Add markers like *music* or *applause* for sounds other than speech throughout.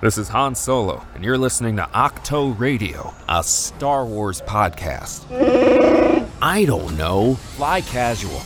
This is Han Solo, and you're listening to Octo Radio, a Star Wars podcast. *laughs* I don't know. Fly casual.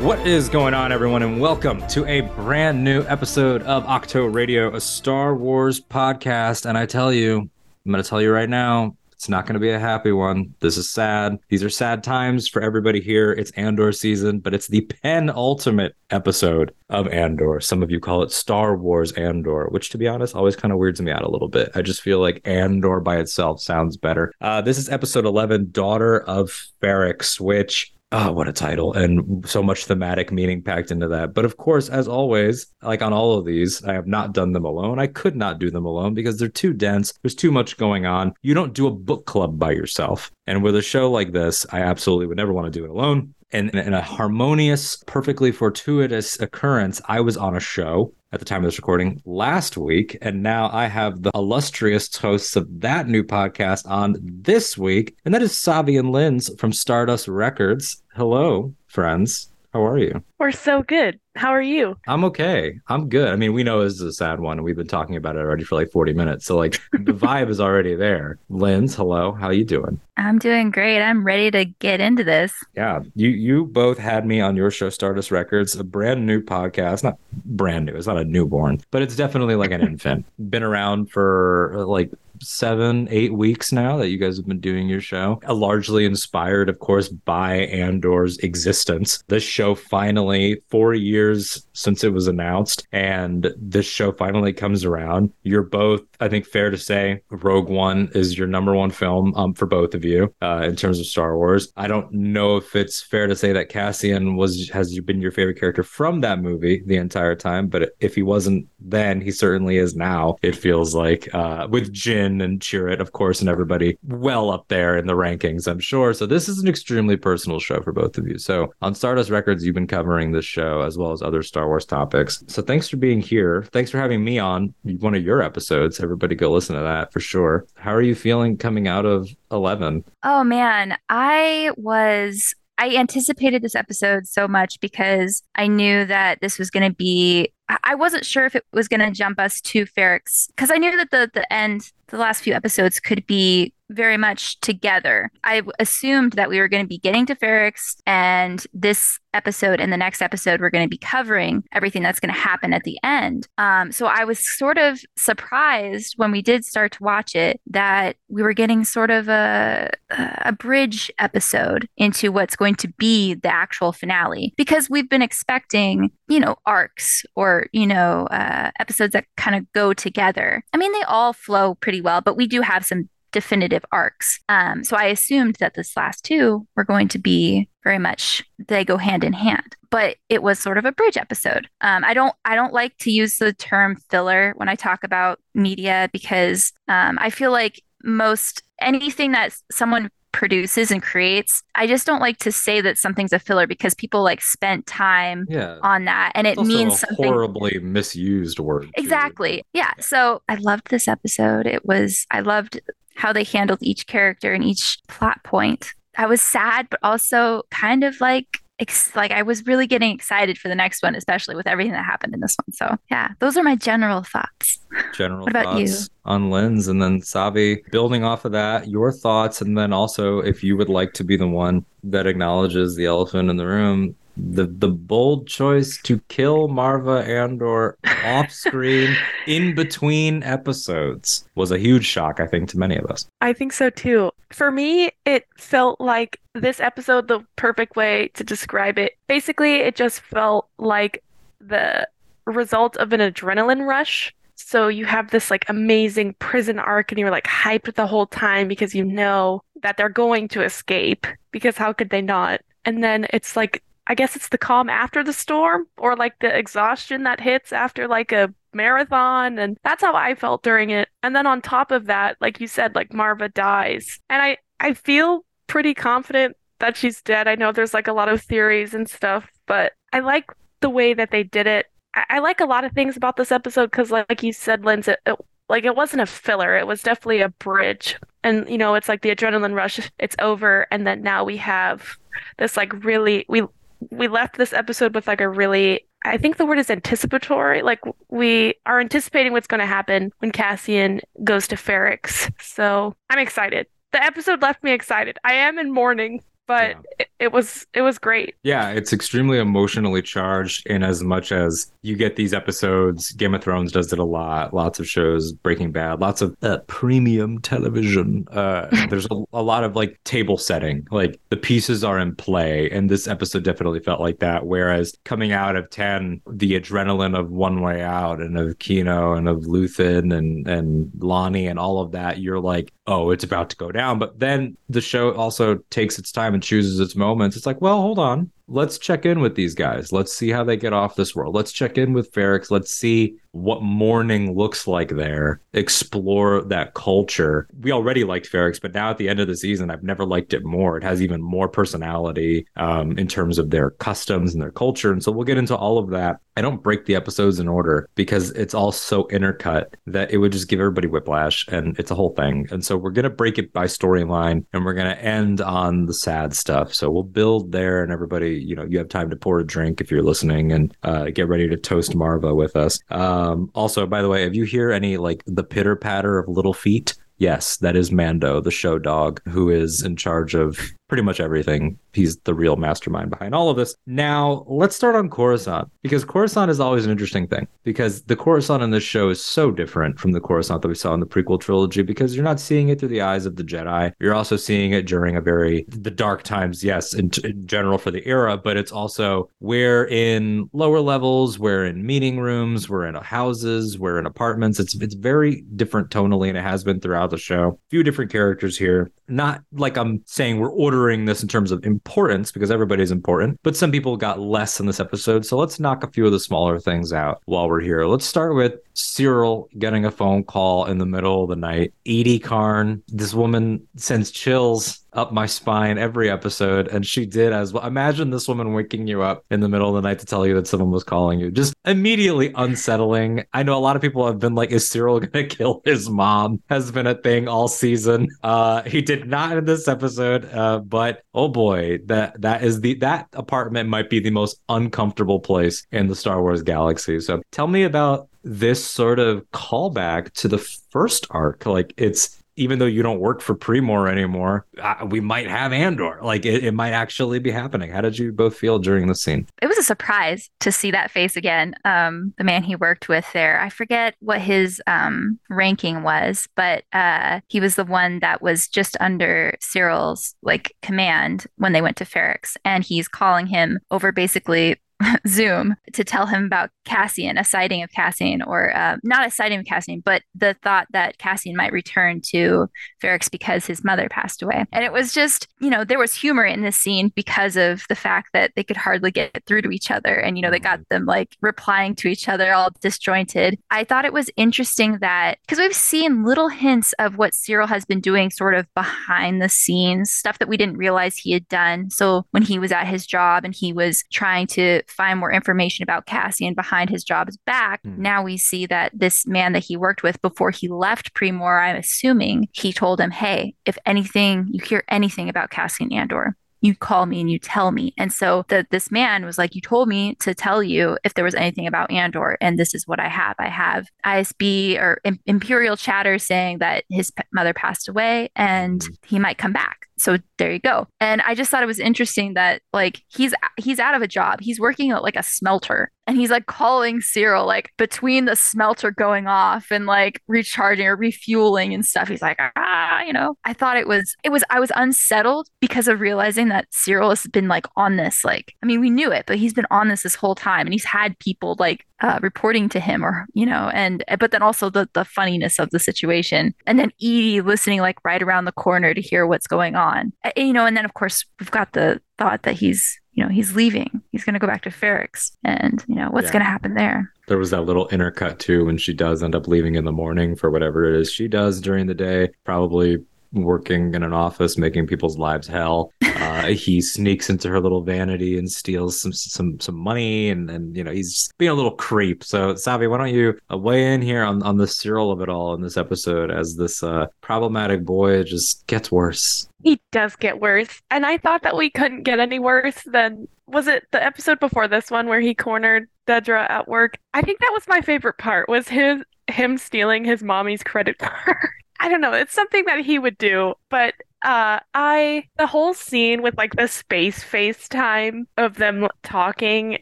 What is going on, everyone, and welcome to a brand new episode of Octo Radio, a Star Wars podcast. And I tell you, I'm going to tell you right now, it's not going to be a happy one. This is sad. These are sad times for everybody here. It's Andor season, but it's the penultimate episode of Andor. Some of you call it Star Wars Andor, which to be honest always kind of weirds me out a little bit. I just feel like Andor by itself sounds better. Uh, this is episode 11, Daughter of Ferrix, which Oh, what a title and so much thematic meaning packed into that. But of course, as always, like on all of these, I have not done them alone. I could not do them alone because they're too dense. There's too much going on. You don't do a book club by yourself. And with a show like this, I absolutely would never want to do it alone. And in a harmonious, perfectly fortuitous occurrence, I was on a show at the time of this recording last week. And now I have the illustrious hosts of that new podcast on this week. And that is Savi and Linz from Stardust Records. Hello, friends. How are you? We're so good. How are you? I'm okay. I'm good. I mean, we know this is a sad one, and we've been talking about it already for like 40 minutes. So like the *laughs* vibe is already there. Linz, hello. How you doing? I'm doing great. I'm ready to get into this. Yeah, you you both had me on your show, Stardust Records, a brand new podcast. Not brand new. It's not a newborn, but it's definitely like an *laughs* infant. Been around for like seven, eight weeks now that you guys have been doing your show. Largely inspired, of course, by Andor's existence. This show finally, four years since it was announced, and this show finally comes around. You're both, I think, fair to say, Rogue One is your number one film um, for both of you uh, in terms of Star Wars. I don't know if it's fair to say that Cassian was has been your favorite character from that movie the entire time, but if he wasn't then, he certainly is now. It feels like uh, with Jyn and Chirrut, of course, and everybody well up there in the rankings, I'm sure. So this is an extremely personal show for both of you. So on Stardust Records, you've been covering this show as well as other Star Wars topics. So thanks for being here. Thanks for having me on one of your episodes. Everybody go listen to that for sure. How are you feeling coming out of 11? Oh man, I was I anticipated this episode so much because I knew that this was going to be I wasn't sure if it was going to jump us to Ferrix because I knew that the the end, the last few episodes could be very much together. I assumed that we were going to be getting to Ferrix and this episode and the next episode we're going to be covering everything that's going to happen at the end. Um, so I was sort of surprised when we did start to watch it that we were getting sort of a a bridge episode into what's going to be the actual finale because we've been expecting you know arcs or you know uh, episodes that kind of go together. I mean they all flow pretty well, but we do have some definitive arcs. Um, so I assumed that this last two were going to be very much they go hand in hand. But it was sort of a bridge episode. Um, I don't I don't like to use the term filler when I talk about media because um, I feel like most anything that someone produces and creates. I just don't like to say that something's a filler because people like spent time yeah. on that and it means something horribly misused word. Exactly. Too. Yeah. So I loved this episode. It was I loved how they handled each character and each plot point. I was sad, but also kind of like ex- like I was really getting excited for the next one, especially with everything that happened in this one. So yeah, those are my general thoughts. General what about thoughts you? on Linz, and then Savi. Building off of that, your thoughts, and then also if you would like to be the one that acknowledges the elephant in the room, the the bold choice to kill Marva Andor off screen *laughs* in between episodes was a huge shock, I think, to many of us. I think so too. For me, it felt like this episode the perfect way to describe it. Basically, it just felt like the result of an adrenaline rush. So you have this like amazing prison arc and you're like hyped the whole time because you know that they're going to escape because how could they not? And then it's like I guess it's the calm after the storm or like the exhaustion that hits after like a marathon and that's how I felt during it. And then on top of that, like you said, like Marva dies. And I I feel pretty confident that she's dead. I know there's like a lot of theories and stuff, but I like the way that they did it. I, I like a lot of things about this episode because, like you said, Linz, it, it like it wasn't a filler. It was definitely a bridge. And you know, it's like the adrenaline rush, it's over, and then now we have this like really we we left this episode with like a really I think the word is anticipatory. Like we are anticipating what's going to happen when Cassian goes to Ferrix. So I'm excited. The episode left me excited. I am in mourning but yeah. it, it, was it was great. Yeah, it's extremely emotionally charged in as much as you get these episodes. Game of Thrones does it a lot. Lots of shows, Breaking Bad, lots of uh, premium television. Uh, there's a, *laughs* a, lot of like table setting, like the pieces are in play, and this episode definitely felt like that. Whereas coming out of ten, the adrenaline of One Way Out and of Kino and of Luthen and and Lonnie and all of that, you're like, oh, it's about to go down. But then the show also takes its time chooses its moments. It's like, well, hold on let's check in with these guys. Let's see how they get off this world. Let's check in with Ferrix. Let's see what mourning looks like there. Explore that culture. We already liked Ferrix, but now at the end of the season, I've never liked it more. It has even more personality um, in terms of their customs and their culture. And so we'll get into all of that. I don't break the episodes in order because it's all so intercut that it would just give everybody whiplash and it's a whole thing. And so we're going to break it by storyline and we're going to end on the sad stuff. So we'll build there and everybody you know you have time to pour a drink if you're listening and uh, get ready to toast Marva with us. Um, Um, also, by the way, if you hear any like the pitter patter of little feet, yes, that is Mando, the show dog, who is in charge of pretty much everything. He's the real mastermind behind all of this. Now, let's start on Coruscant because Coruscant is always an interesting thing because the Coruscant in this show is so different from the Coruscant that we saw in the prequel trilogy because you're not seeing it through the eyes of the Jedi. You're also seeing it during a very the dark times, yes, in, in general for the era, but it's also we're in lower levels, we're in meeting rooms, we're in houses, we're in apartments. It's it's very different tonally and it has been throughout the show. A few different characters here. Not like I'm saying we're ordering this in terms of importance because everybody's important, but some people got less in this episode. So let's knock a few of the smaller things out while we're here. Let's start with Syril getting a phone call in the middle of the night. Eedy Karn, this woman sends chills up my spine every episode, and she did as well. Imagine this woman waking you up in the middle of the night to tell you that someone was calling you. Just immediately unsettling. I know a lot of people have been like, "Is Syril *laughs* gonna kill his mom?" Has been a thing all season. Uh, he did not in this episode, uh, but oh boy, that that is the that apartment might be the most uncomfortable place in the Star Wars galaxy. So tell me about this sort of callback to the first arc. Like it's even though you don't work for Pre-Mor anymore, uh, we might have Andor. Like it, it, might actually be happening. How did you both feel during the scene? It was a surprise to see that face again. Um, the man he worked with there. I forget what his um, ranking was, but uh, he was the one that was just under Syril's like command when they went to Ferrix, and he's calling him over basically *laughs* Zoom to tell him about Cassian, a sighting of Cassian, or uh, not a sighting of Cassian, but the thought that Cassian might return to Ferrix because his mother passed away. And it was just, you know, there was humor in this scene because of the fact that they could hardly get through to each other. And, you know, they got them like replying to each other all disjointed. I thought it was interesting that because we've seen little hints of what Syril has been doing sort of behind the scenes, stuff that we didn't realize he had done. So when he was at his job and he was trying to find more information about Cassian behind his job's back, mm. now we see that this man that he worked with before he left Pre-Mor, I'm assuming he told him, Hey, if anything, you hear anything about Cassian Andor, you call me and you tell me. And so the, this man was like, You told me to tell you if there was anything about Andor, and this is what I have. I have ISB or Imperial chatter saying that his mother passed away and hmm. he might come back so there you go. And i just thought it was interesting that like he's he's out of a job. He's working at like a smelter and he's like calling Syril like between the smelter going off and like recharging or refueling and stuff. He's like, ah, you know. I thought it was it was I was unsettled because of realizing that Cyril has been like on this like I mean we knew it, but he's been on this this whole time and he's had people like uh, reporting to him or you know and but then also the the funniness of the situation and then Eedy listening like right around the corner to hear what's going on and, you know and then of course we've got the thought that he's you know he's leaving. He's going to go back to Ferrix and you know what's yeah. going to happen there? There was that little intercut too when she does end up leaving in the morning for whatever it is she does during the day. Probably working in an office, making people's lives hell. Uh, *laughs* he sneaks into her little vanity and steals some some some money, and and you know he's being a little creep. So Savi, why don't you uh, weigh in here on on the Syril of it all in this episode as this uh, problematic boy just gets worse. He does get worse. And I thought that we couldn't get any worse than was it the episode before this one where he cornered Dedra at work? I think that was my favorite part was his him stealing his mommy's credit *laughs* card. I don't know, it's something that he would do, but uh I the whole scene with like the space FaceTime of them talking,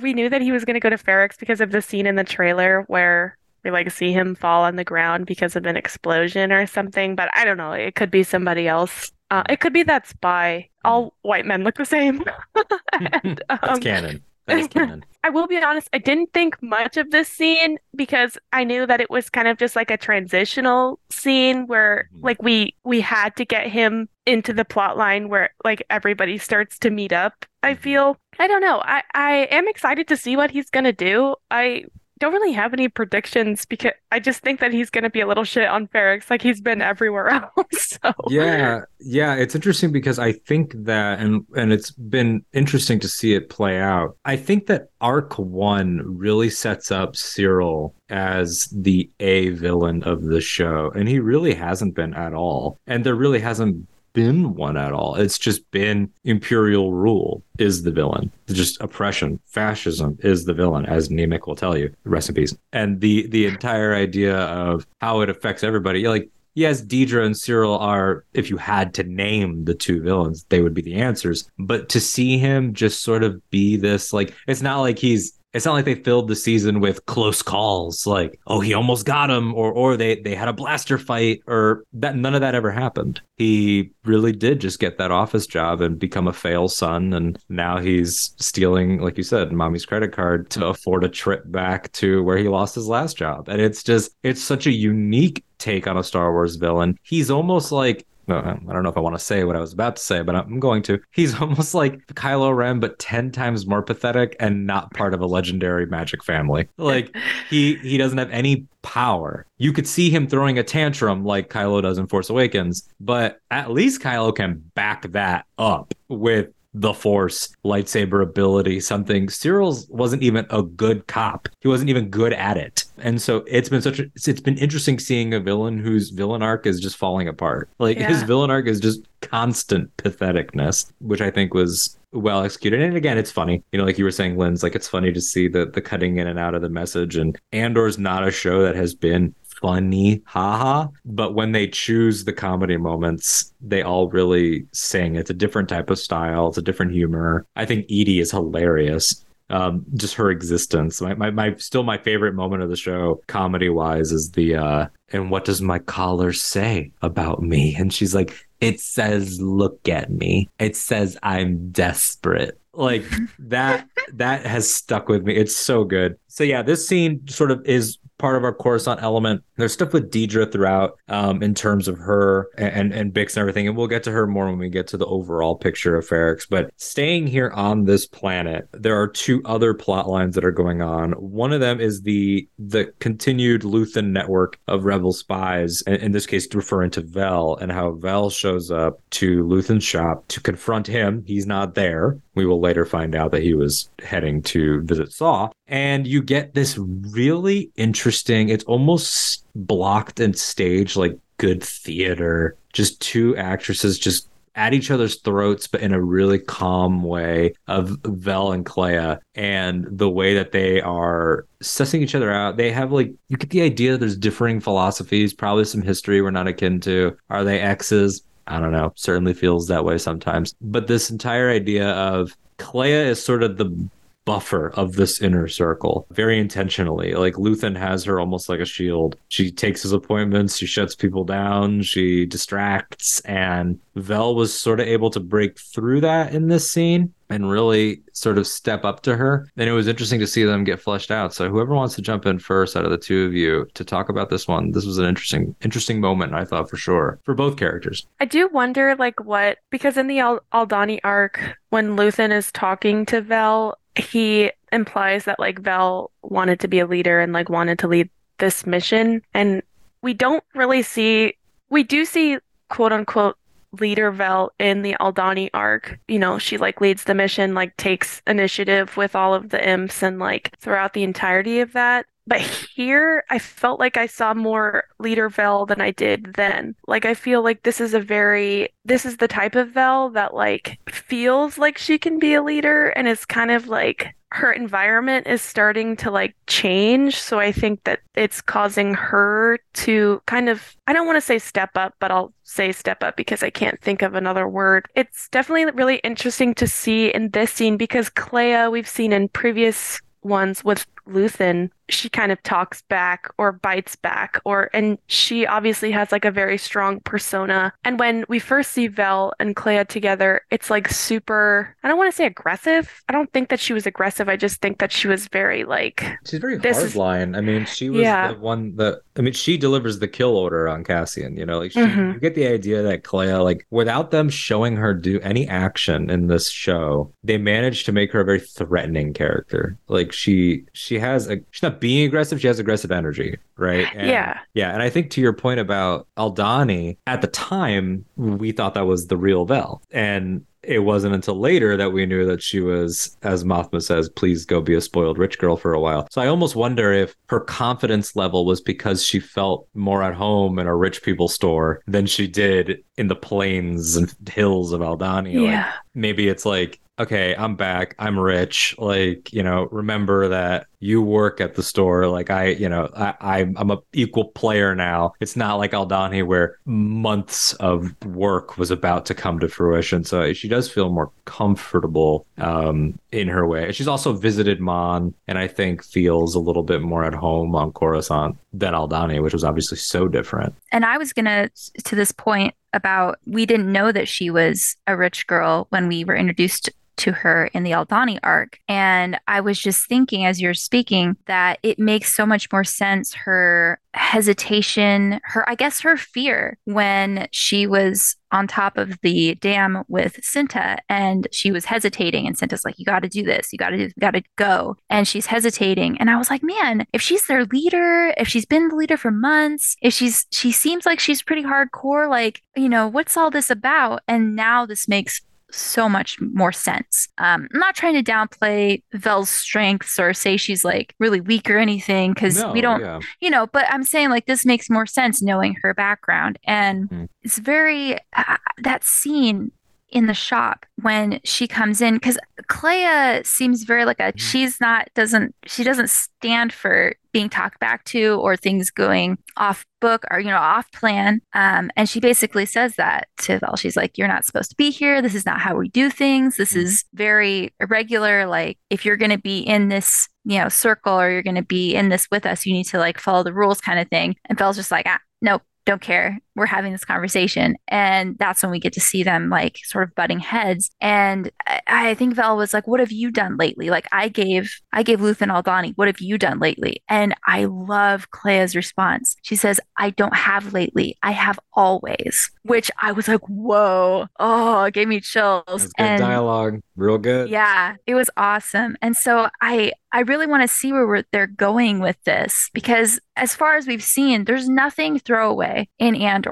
we knew that he was gonna go to Ferrix because of the scene in the trailer where we like see him fall on the ground because of an explosion or something, but I don't know. It could be somebody else. Uh, it could be that spy. All white men look the same. *laughs* and, *laughs* That's um, canon. That is canon. *laughs* I will be honest, I didn't think much of this scene because I knew that it was kind of just like a transitional scene where Mhm. like we we had to get him into the plot line where like everybody starts to meet up. I Mhm. feel I don't know. I I am excited to see what he's going to do. I don't really have any predictions because I just think that he's going to be a little shit on Ferrix like he's been everywhere *laughs* else. So yeah yeah it's interesting because i think that and and it's been interesting to see it play out i think that arc one really sets up Syril as the a villain of the show and he really hasn't been at all and there really hasn't been one at all. It's just been imperial rule is the villain. Just oppression fascism is the villain as Nemik will tell you. Rest in peace. And the the entire idea of how it affects everybody like yes, Dedra and Syril are, if you had to name the two villains, they would be the answers. But to see him just sort of be this, like, it's not like he's, it's not like they filled the season with close calls, like, oh, he almost got him, or or they they had a blaster fight, or that none of that ever happened. He really did just get that office job and become a fail son, and now he's stealing, like you said, mommy's credit card to afford a trip back to where he lost his last job. And it's just, it's such a unique take on a Star Wars villain. He's almost like I don't know if I want to say what I was about to say, but I'm going to. He's *laughs* almost like Kylo Ren, but ten times more pathetic and not part of a legendary magic family. Like *laughs* he he doesn't have any power. You could see him throwing a tantrum like Kylo does in Force Awakens, but at least Kylo can back that up with the force lightsaber ability something. Syril's wasn't even a good cop. He wasn't even good at it. And so it's been such a it's, been interesting seeing a villain whose villain arc is just falling apart. Like his villain arc is just constant patheticness which i think was well executed. And again it's funny. You know like you were saying Linz like it's funny to see the the cutting in and out of the message and andor's not a show that has been funny haha. But when they choose the comedy moments they all really sing. It's a different type of style. It's a different humor. I think Eedy is hilarious um just her existence. My, my, my still my favorite moment of the show comedy wise is the uh and what does my collar say about me? And she's like it says look at me. It says i'm desperate. Like *laughs* that that has stuck with me. It's so good. So yeah this scene sort of is part of our Coruscant element. There's stuff with Dedra throughout um, in terms of her and, and Bix and everything, and we'll get to her more when we get to the overall picture of Ferrix. But staying here on this planet, there are two other plot lines that are going on. One of them is the the continued Luthen network of rebel spies, in, in this case referring to Vel, and how Vel shows up to Luthen's shop to confront him. He's not there. We will later find out that he was heading to visit Saw. And you get this really interesting, it's almost blocked and staged like good theater. Just two actresses just at each other's throats, but in a really calm way of Vel and Kleya and the way that they are sussing each other out. They have like, you get the idea there's differing philosophies, probably some history we're not akin to. Are they exes? I don't know. Certainly feels that way sometimes. But this entire idea of Kleya is sort of the buffer of this inner circle very intentionally. Like Luthen has her almost like a shield. She takes his appointments, she shuts people down, she distracts, and Vel was sort of able to break through that in this scene and really sort of step up to her. And it was interesting to see them get fleshed out. So whoever wants to jump in first out of the two of you to talk about this one, this was an interesting, interesting moment, I thought for sure, for both characters. I do wonder, like, what because in the Al- Aldani arc, when Luthen is talking to Vel, he implies that like Vel wanted to be a leader and like wanted to lead this mission, and we don't really see. We do see quote unquote leader Vel in the Aldani arc. You know, she like leads the mission, like takes initiative with all of the imps and like throughout the entirety of that. But here, I felt like I saw more leader Vel than I did then. Like, I feel like this is a very, this is the type of Vel that, like, feels like she can be a leader and is kind of like, her environment is starting to like change. So I think that it's causing her to kind of, I don't want to say step up, but I'll say step up because I can't think of another word. It's definitely really interesting to see in this scene because Kleya, we've seen in previous ones with Luthen, she kind of talks back or bites back or and she obviously has like a very strong persona. And when we first see Vel and Kleya together, it's like super I don't want to say aggressive. I don't think that she was aggressive. I just think that she was very like She's very This is- hardline. I mean, she was Yeah. the one that I mean, she delivers the kill order on Cassian. You know, like she, Mhm. you get the idea that Kleya, like, without them showing her do any action in this show, they managed to make her a very threatening character. Like she, she has a, she's not being aggressive. She has aggressive energy, right? *laughs* And- Yeah. yeah. And I think to your point about Aldani, at the time we thought that was the real Vel, and it wasn't until later that we knew that she was, as Mothma says, please go be a spoiled rich girl for a while. So I almost wonder if her confidence level was because she felt more at home in a rich people store than she did in the plains and hills of Aldani. Like, Yeah. maybe it's like, okay, I'm back. I'm rich. Like, you know, remember that you work at the store. Like I, you know, I, I'm I'm a equal player now. It's not like Aldani where months of work was about to come to fruition. So she does feel more comfortable um, in her way. She's also visited Mon, and I think feels a little bit more at home on Coruscant than Aldani, which was obviously so different. And I was gonna to this point about we didn't know that she was a rich girl when we were introduced to her in the Aldani arc. And I was just thinking as you're speaking that it makes so much more sense her hesitation, her I guess her fear when she was on top of the dam with Cinta and she was hesitating and Cinta's like, You gotta do this, you gotta do you gotta go. And she's hesitating. And I was like, man, if she's their leader, if she's been the leader for months, if she's she seems like she's pretty hardcore, like, you know, what's all this about? And now this makes so much more sense. Um, I'm not trying to downplay Vel's strengths or say she's like really weak or anything because No, we don't yeah. you know, but I'm saying like this makes more sense knowing her background. And Mm. it's very, uh, that scene in the shop when she comes in, because Kleya seems very like a, she's not, doesn't, she doesn't stand for being talked back to or things going off book or, you know, off plan. Um, and she basically says that to Vel. She's like, you're not supposed to be here. This is not how we do things. This Mm. is very irregular. Like, if you're going to be in this you know, circle or you're going to be in this with us, you need to like follow the rules kind of thing. And Vel's just like, ah, nope, don't care. We're having this conversation. And that's when we get to see them like sort of butting heads. And I, I think Vel was like, what have you done lately? Like I gave, I gave Luthen Aldani, what have you done lately? And I love Kleya's response. She says, I don't have lately. I have always, which I was like, whoa, oh, it gave me chills. And dialogue. Real good. yeah, it was awesome. And so I I really want to see where we're, they're going with this because as far as we've seen, there's nothing throwaway in Andor.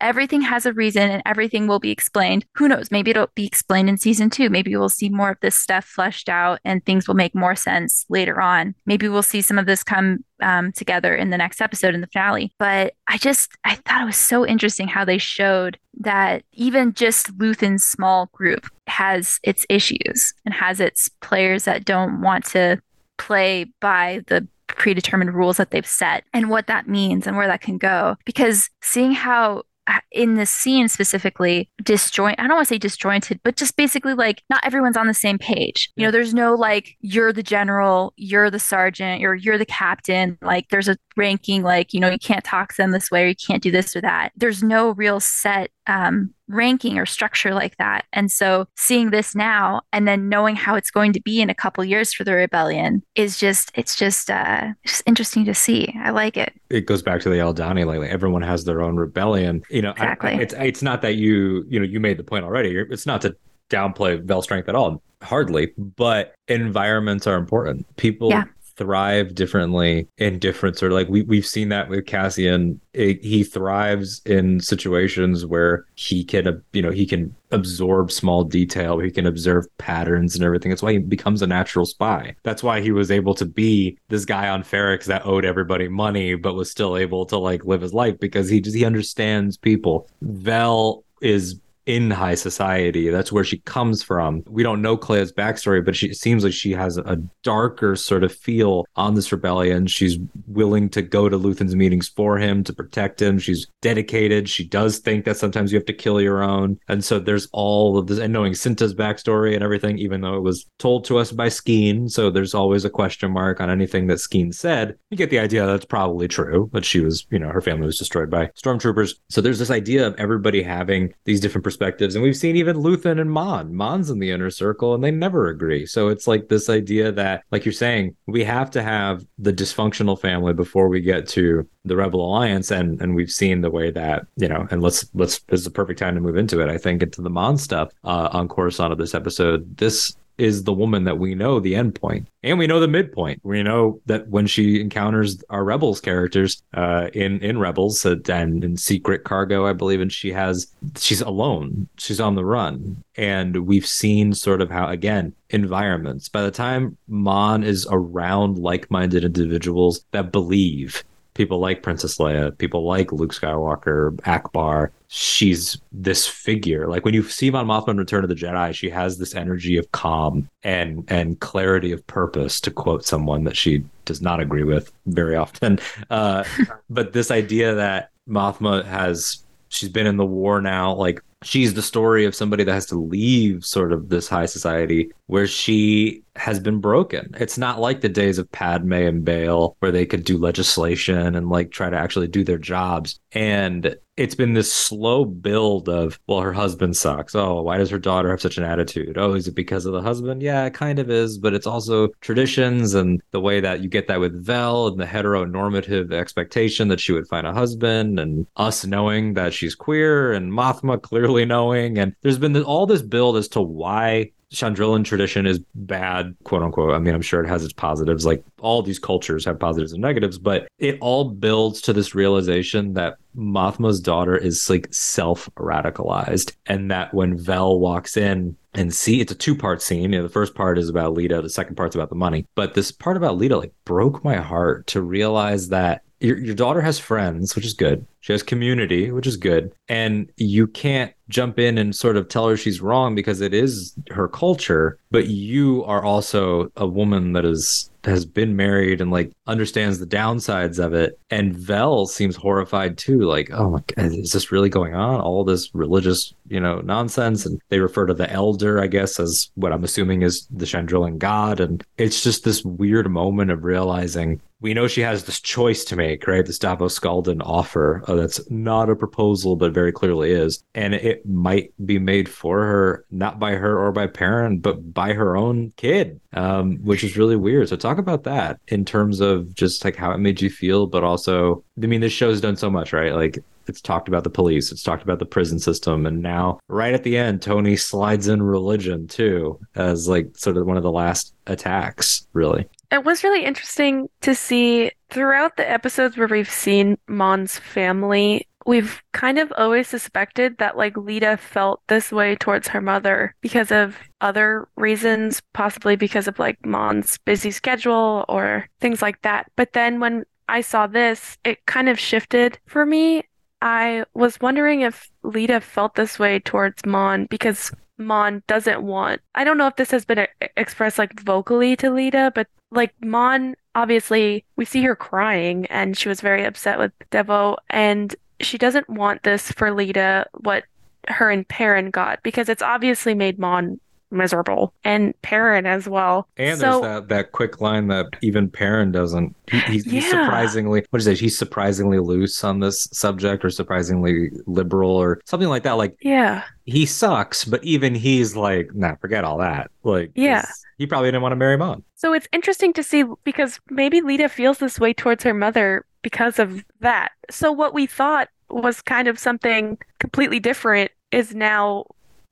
Everything has a reason and everything will be explained. Who knows? Maybe it'll be explained in season two. Maybe we'll see more of this stuff fleshed out and things will make more sense later on. Maybe we'll see some of this come um, together in the next episode in the finale. But I just, I thought it was so interesting how they showed that even just Luthen's small group has its issues and has its players that don't want to play by the predetermined rules that they've set and what that means and where that can go. Because seeing how uh, in this scene specifically disjoint i don't want to say disjointed but just basically like not everyone's on the same page. You know there's no like you're the general you're the sergeant or you're the captain. Like there's a ranking like you know you can't talk to them this way or you can't do this or that. There's no real set um ranking or structure like that. And so seeing this now and then knowing how it's going to be in a couple years for the rebellion is just it's just uh just interesting to see. I like it. it goes back to the Aldani lately. Everyone has their own rebellion. You know, I- Exactly. it's it's not that you you know you made the point already. It's not to downplay Vel strength at all, hardly. But environments are important. People Yeah. Thrive differently in different sort of like we we've seen that with Cassian. It, he thrives in situations where he can, you know, he can absorb small detail. He can observe patterns and everything. That's why he becomes a natural spy. That's why he was able to be this guy on Ferrix that owed everybody money, but was still able to like live his life because he just he understands people. Vel is in high society. That's where she comes from. We don't know Kleya's backstory, but she it seems like she has a darker sort of feel on this rebellion. She's willing to go to Luthen's meetings for him to protect him. She's dedicated. She does think that sometimes you have to kill your own. And so there's all of this and knowing Cinta's backstory and everything, even though it was told to us by Skeen. So there's always a question mark on anything that Skeen said. You get the idea that's probably true, but she was, you know, her family was destroyed by stormtroopers. So there's this idea of everybody having these different perspectives. And we've seen even Luthen and Mon. Mon's in the inner circle and they never agree. So it's like this idea that, like you're saying, we have to have the dysfunctional family before we get to the Rebel Alliance. And and we've seen the way that, you know, and let's let's this is the perfect time to move into it, I think, into the Mon stuff uh, on Coruscant of this episode. This is the woman that we know the end point and we know the midpoint. We know that when she encounters our rebels characters uh in in rebels uh, and in secret cargo i believe and she has she's alone. She's on the run. And we've seen sort of how again environments. By the time mon is around like-minded individuals that believe people like Princess Leia, people like Luke Skywalker, Ackbar. She's this figure. Like when you see Mon Mothma in Return of the Jedi, she has this energy of calm and and clarity of purpose. To quote someone that she does not agree with very often, *laughs* uh, but this idea that Mothma has she's been in the war now, like she's the story of somebody that has to leave sort of this high society where she has been broken. It's not like the days of Padme and Bail where they could do legislation and like try to actually do their jobs. And it's been this slow build of, well, her husband sucks. Oh, why does her daughter have such an attitude? Oh, is it because of the husband? Yeah, it kind of is, but it's also traditions and the way that you get that with Vel and the heteronormative expectation that she would find a husband and us knowing that she's queer and Mothma clearly knowing. And there's been all this build as to why Chandrilan tradition is bad, quote unquote. I mean, I'm sure it has its positives. Like all these cultures have positives and negatives, but it all builds to this realization that Mothma's daughter is like self radicalized, and that when Vel walks in and see, it's a two part scene. You know, the first part is about Leida, the second part's about the money. But this part about Leida like broke my heart to realize that your, your daughter has friends, which is good. She has community, which is good. And you can't jump in and sort of tell her she's wrong because it is her culture. But you are also a woman that is has been married and like understands the downsides of it. And Vel seems horrified too. Like, oh my god, is this really going on? All this religious, you know, nonsense. And they refer to the elder, I guess, as what I'm assuming is the Chandrilan god. And it's just this weird moment of realizing we know she has this choice to make, right? This Davos Sculdun offer uh, that's not a proposal, but very clearly is. And it might be made for her, not by her or by parent, but by her own kid, um, which is really weird. So talk about that in terms of just like how it made you feel, but also, I mean, this show's done so much, right? Like it's talked about the police, it's talked about the prison system, and now right at the end, Tony slides in religion too as like sort of one of the last attacks, really. It was really interesting to see throughout the episodes where we've seen Mon's family, we've kind of always suspected that like Leida felt this way towards her mother because of other reasons, possibly because of like Mon's busy schedule or things like that. But then when I saw this, it kind of shifted for me. I was wondering if Leida felt this way towards Mon because Mon doesn't want. I don't know if this has been expressed like vocally to Leida, but like Mon, obviously, we see her crying and she was very upset with Davo, and she doesn't want this for Leida, what her and Perrin got, because it's obviously made Mon miserable and Perrin as well. And so, there's that that quick line that even Perrin doesn't. He, he's, he's Yeah. surprisingly what is it? He's surprisingly loose on this subject, or surprisingly liberal, or something like that. Like yeah, he sucks, but even he's like, nah, forget all that. Like, Yeah. he probably didn't want to marry mom. So it's interesting to see because maybe Leida feels this way towards her mother because of that. So what we thought was kind of something completely different is now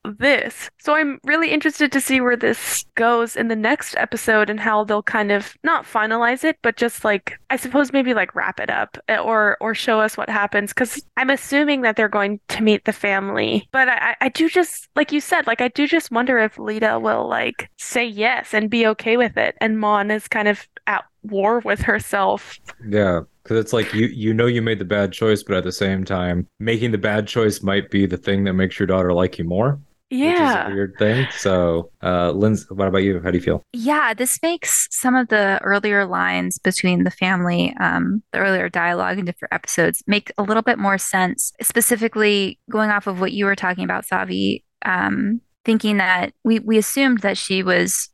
this. So I'm really interested to see where this goes in the next episode and how they'll kind of not finalize it, but just like I suppose maybe like wrap it up eh, or or show us what happens because I'm assuming that they're going to meet the family. But I, I do just like you said, like I do just wonder if Leida will like say yes and be okay with it, and Mon is kind of at war with herself. Yeah, because it's like you you know you made the bad choice, but at the same time, making the bad choice might be the thing that makes your daughter like you more. Which is Yeah. a weird thing. So, uh, Linz, what about you? How do you feel? Yeah, this makes some of the earlier lines between the family, um, the earlier dialogue in different episodes, make a little bit more sense. Specifically, going off of what you were talking about, Savi, um, thinking that we we assumed that she was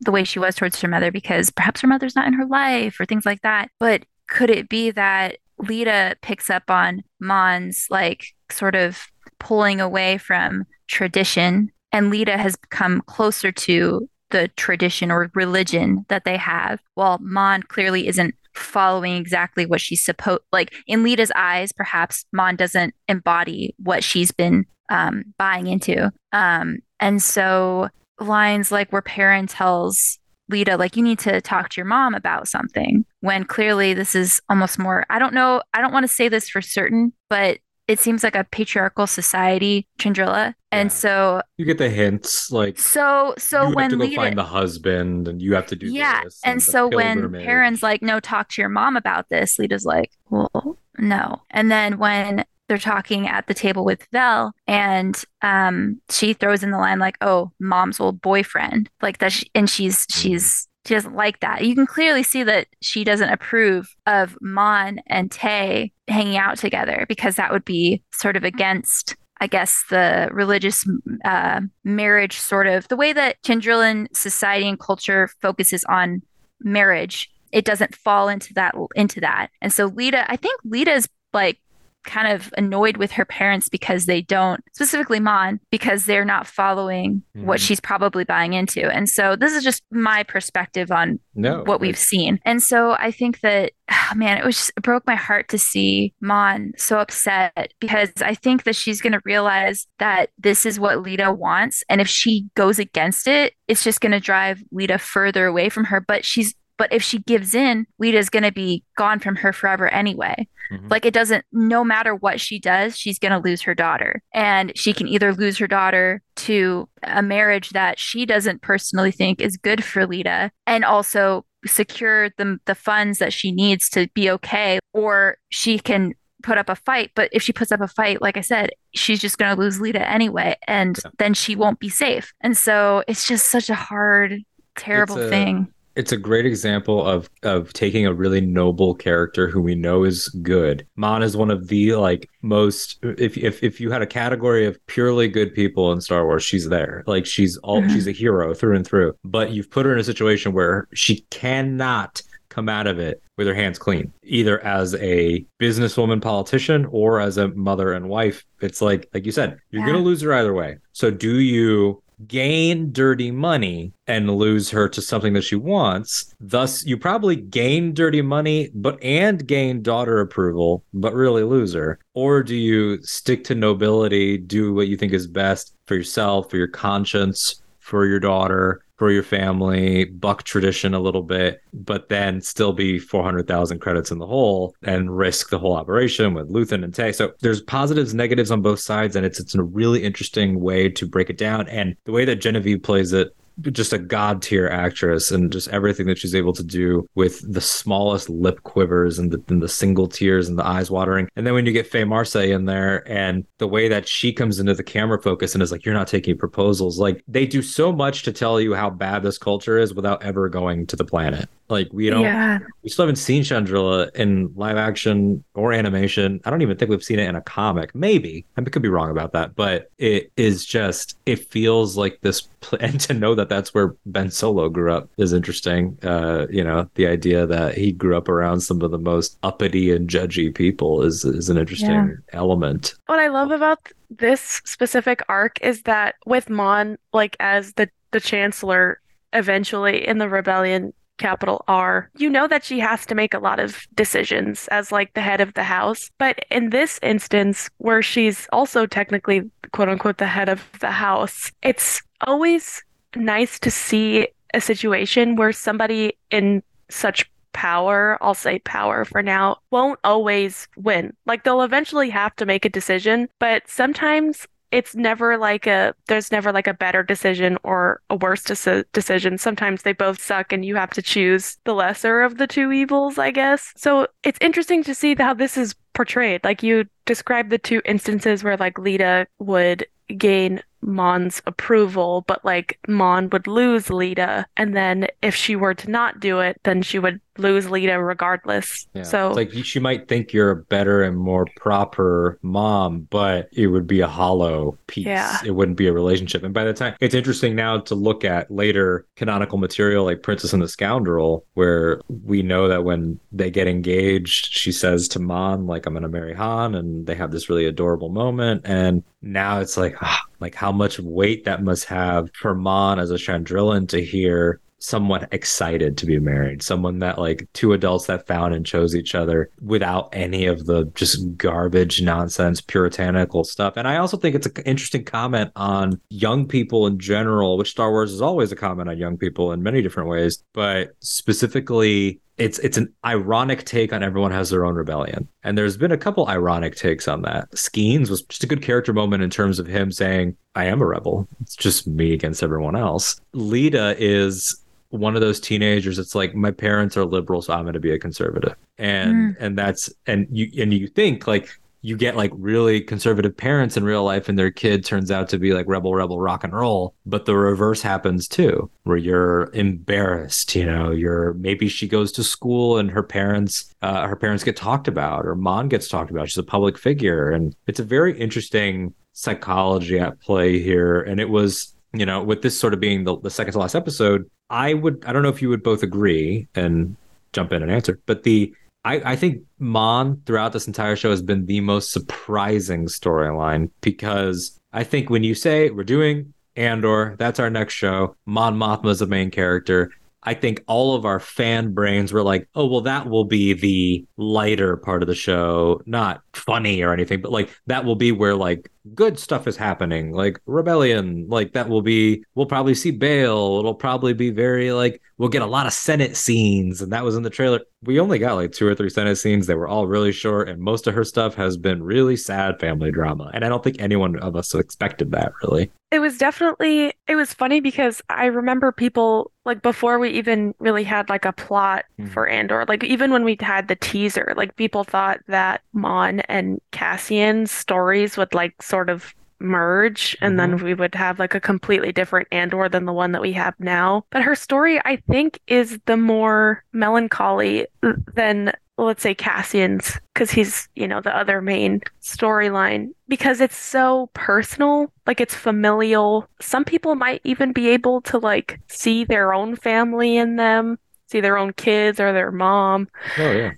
the way she was towards her mother because perhaps her mother's not in her life or things like that. But could it be that Leida picks up on Mon's like sort of pulling away from tradition and Leida has come closer to the tradition or religion that they have, while Mon clearly isn't following exactly what she's supposed like in Leida's eyes, perhaps Mon doesn't embody what she's been um, buying into. Um, and so lines like where Perrin tells Leida, like, you need to talk to your mom about something, when clearly this is almost more, I don't know, I don't want to say this for certain, but it seems like a patriarchal society, Chandrila. And Yeah. so, You get the hints, like so, so you when have to go Leida, find the husband, and you have to do yeah, this. and the so when pilgrimage. Perrin's like, no, talk to your mom about this, Leida's like, well, no. And then when they're talking at the table with Vel, and um, she throws in the line like, "Oh, mom's old boyfriend," like that, she, and she's she's she doesn't like that. You can clearly see that she doesn't approve of Mon and Tay hanging out together because that would be sort of against. I guess the religious uh, marriage, sort of the way that Chandrilan society and culture focuses on marriage, it doesn't fall into that into that. And so Leida, I think Leida's like kind of annoyed with her parents because they don't specifically Mon because they're not following what Mhm. she's probably buying into. And so this is just my perspective on no, what we've seen. And so I think that oh, man, it was just, it broke my heart to see Mon so upset because I think that she's going to realize that this is what Leida wants and if she goes against it, it's just going to drive Leida further away from her, but she's but if she gives in, Leida's going to be gone from her forever anyway. Mhm. Like it doesn't, no matter what she does, she's going to lose her daughter. And she can either lose her daughter to a marriage that she doesn't personally think is good for Leida and also secure the, the funds that she needs to be okay, or she can put up a fight. But if she puts up a fight, like I said, she's just going to lose Leida anyway. And Yeah. then she won't be safe. And so it's just such a hard, terrible a- thing. It's a great example of of taking a really noble character who we know is good. Mon is one of the like most if if if you had a category of purely good people in Star Wars, she's there. Like she's all she's a hero through and through. But you've put her in a situation where she cannot come out of it with her hands clean, either as a businesswoman politician or as a mother and wife. It's like like you said, you're Yeah. gonna lose her either way. So do you gain dirty money and lose her to something that she wants. Thus you probably gain dirty money but and gain daughter approval but really lose her. Or do you stick to nobility do what you think is best for yourself for your conscience for your daughter for your family buck tradition a little bit but then still be 400,000 credits in the hole and risk the whole operation with Luthen and Tay. So there's positives, negatives on both sides, and it's it's a really interesting way to break it down. And the way that Genevieve plays it, just a god tier actress, and just everything that she's able to do with the smallest lip quivers and the, and the single tears and the eyes watering. And then when you get Faye Marsay in there, and the way that she comes into the camera focus and is like, "You're not taking proposals," like they do so much to tell you how bad this culture is without ever going to the planet. Like we don't yeah. we still haven't seen Chandrila in live action or animation. I don't even think we've seen it in a comic. Maybe I could be wrong about that, but it is just it feels like this. *laughs* And to know that that's where Ben Solo grew up is interesting. Uh, you know, the idea that he grew up around some of the most uppity and judgy people is is an interesting Yeah. element. What I love about this specific arc is that with Mon, like as the the Chancellor, eventually in the rebellion, capital R. You know that she has to make a lot of decisions as like the head of the house. But in this instance, where she's also technically quote unquote the head of the house, it's always nice to see a situation where somebody in such power, I'll say power for now, won't always win. Like they'll eventually have to make a decision, but sometimes it's never like a there's never like a better decision or a worse deci- decision. Sometimes they both suck and you have to choose the lesser of the two evils, I guess. So it's interesting to see how this is portrayed. Like you described the two instances where like Leida would gain Mon's approval, but like Mon would lose Leida. And then if she were to not do it, then she would lose Leida regardless. Yeah. So it's like she might think you're a better and more proper mom, but it would be a hollow piece. Yeah. It wouldn't be a relationship. And by the time it's interesting now to look at later canonical material like Princess and the Scoundrel, where we know that when they get engaged, she says to Mon, like, I'm gonna marry Han, and they have this really adorable moment. And now it's like, ah, like how much weight that must have for Mon as a Chandrilan to hear someone excited to be married, someone that like two adults that found and chose each other without any of the just garbage, nonsense, puritanical stuff. And I also think it's an interesting comment on young people in general, which Star Wars is always a comment on young people in many different ways, but specifically it's it's an ironic take on everyone has their own rebellion. And there's been a couple ironic takes on that. Skeen's was just a good character moment in terms of him saying, I am a rebel. It's just me against everyone else. Leida is one of those teenagers it's like my parents are liberal so i'm going to be a conservative. And and that's and you and you think like you get like really conservative parents in real life and their kid turns out to be like rebel rebel rock and roll. But the reverse happens too where you're embarrassed you know you're maybe she goes to school and her parents uh, her parents get talked about or mom gets talked about. She's a public figure. And it's a very interesting psychology at play here. And it was you know with this sort of being the, the second to last episode i would i don't know if you would both agree and jump in and answer but the I, I think Mon throughout this entire show has been the most surprising storyline because I think when you say we're doing Andor, that's our next show, Mon Mothma is the main character. I think all of our fan brains were like, oh, well, that will be the lighter part of the show, not funny or anything, but like that will be where like good stuff is happening, like rebellion, like that will be, we'll probably see Bail. It'll probably be very like, we'll get a lot of Senate scenes. And that was in the trailer. We only got like two or three Senate scenes. They were all really short. And most of her stuff has been really sad family drama. And I don't think anyone of us expected that really. It was definitely it was funny because I remember people like before we even really had like a plot Mhm. for Andor, like even when we had the teaser, like people thought that Mon and Cassian's stories would like sort of merge and then mm-hmm. we would have like a completely different Andor than the one that we have now. But her story I think is the more melancholy than let's say Cassian's because he's, you know, the other main storyline because it's so personal, like it's familial. Some people might even be able to like see their own family in them, see their own kids or their mom. Oh, yeah.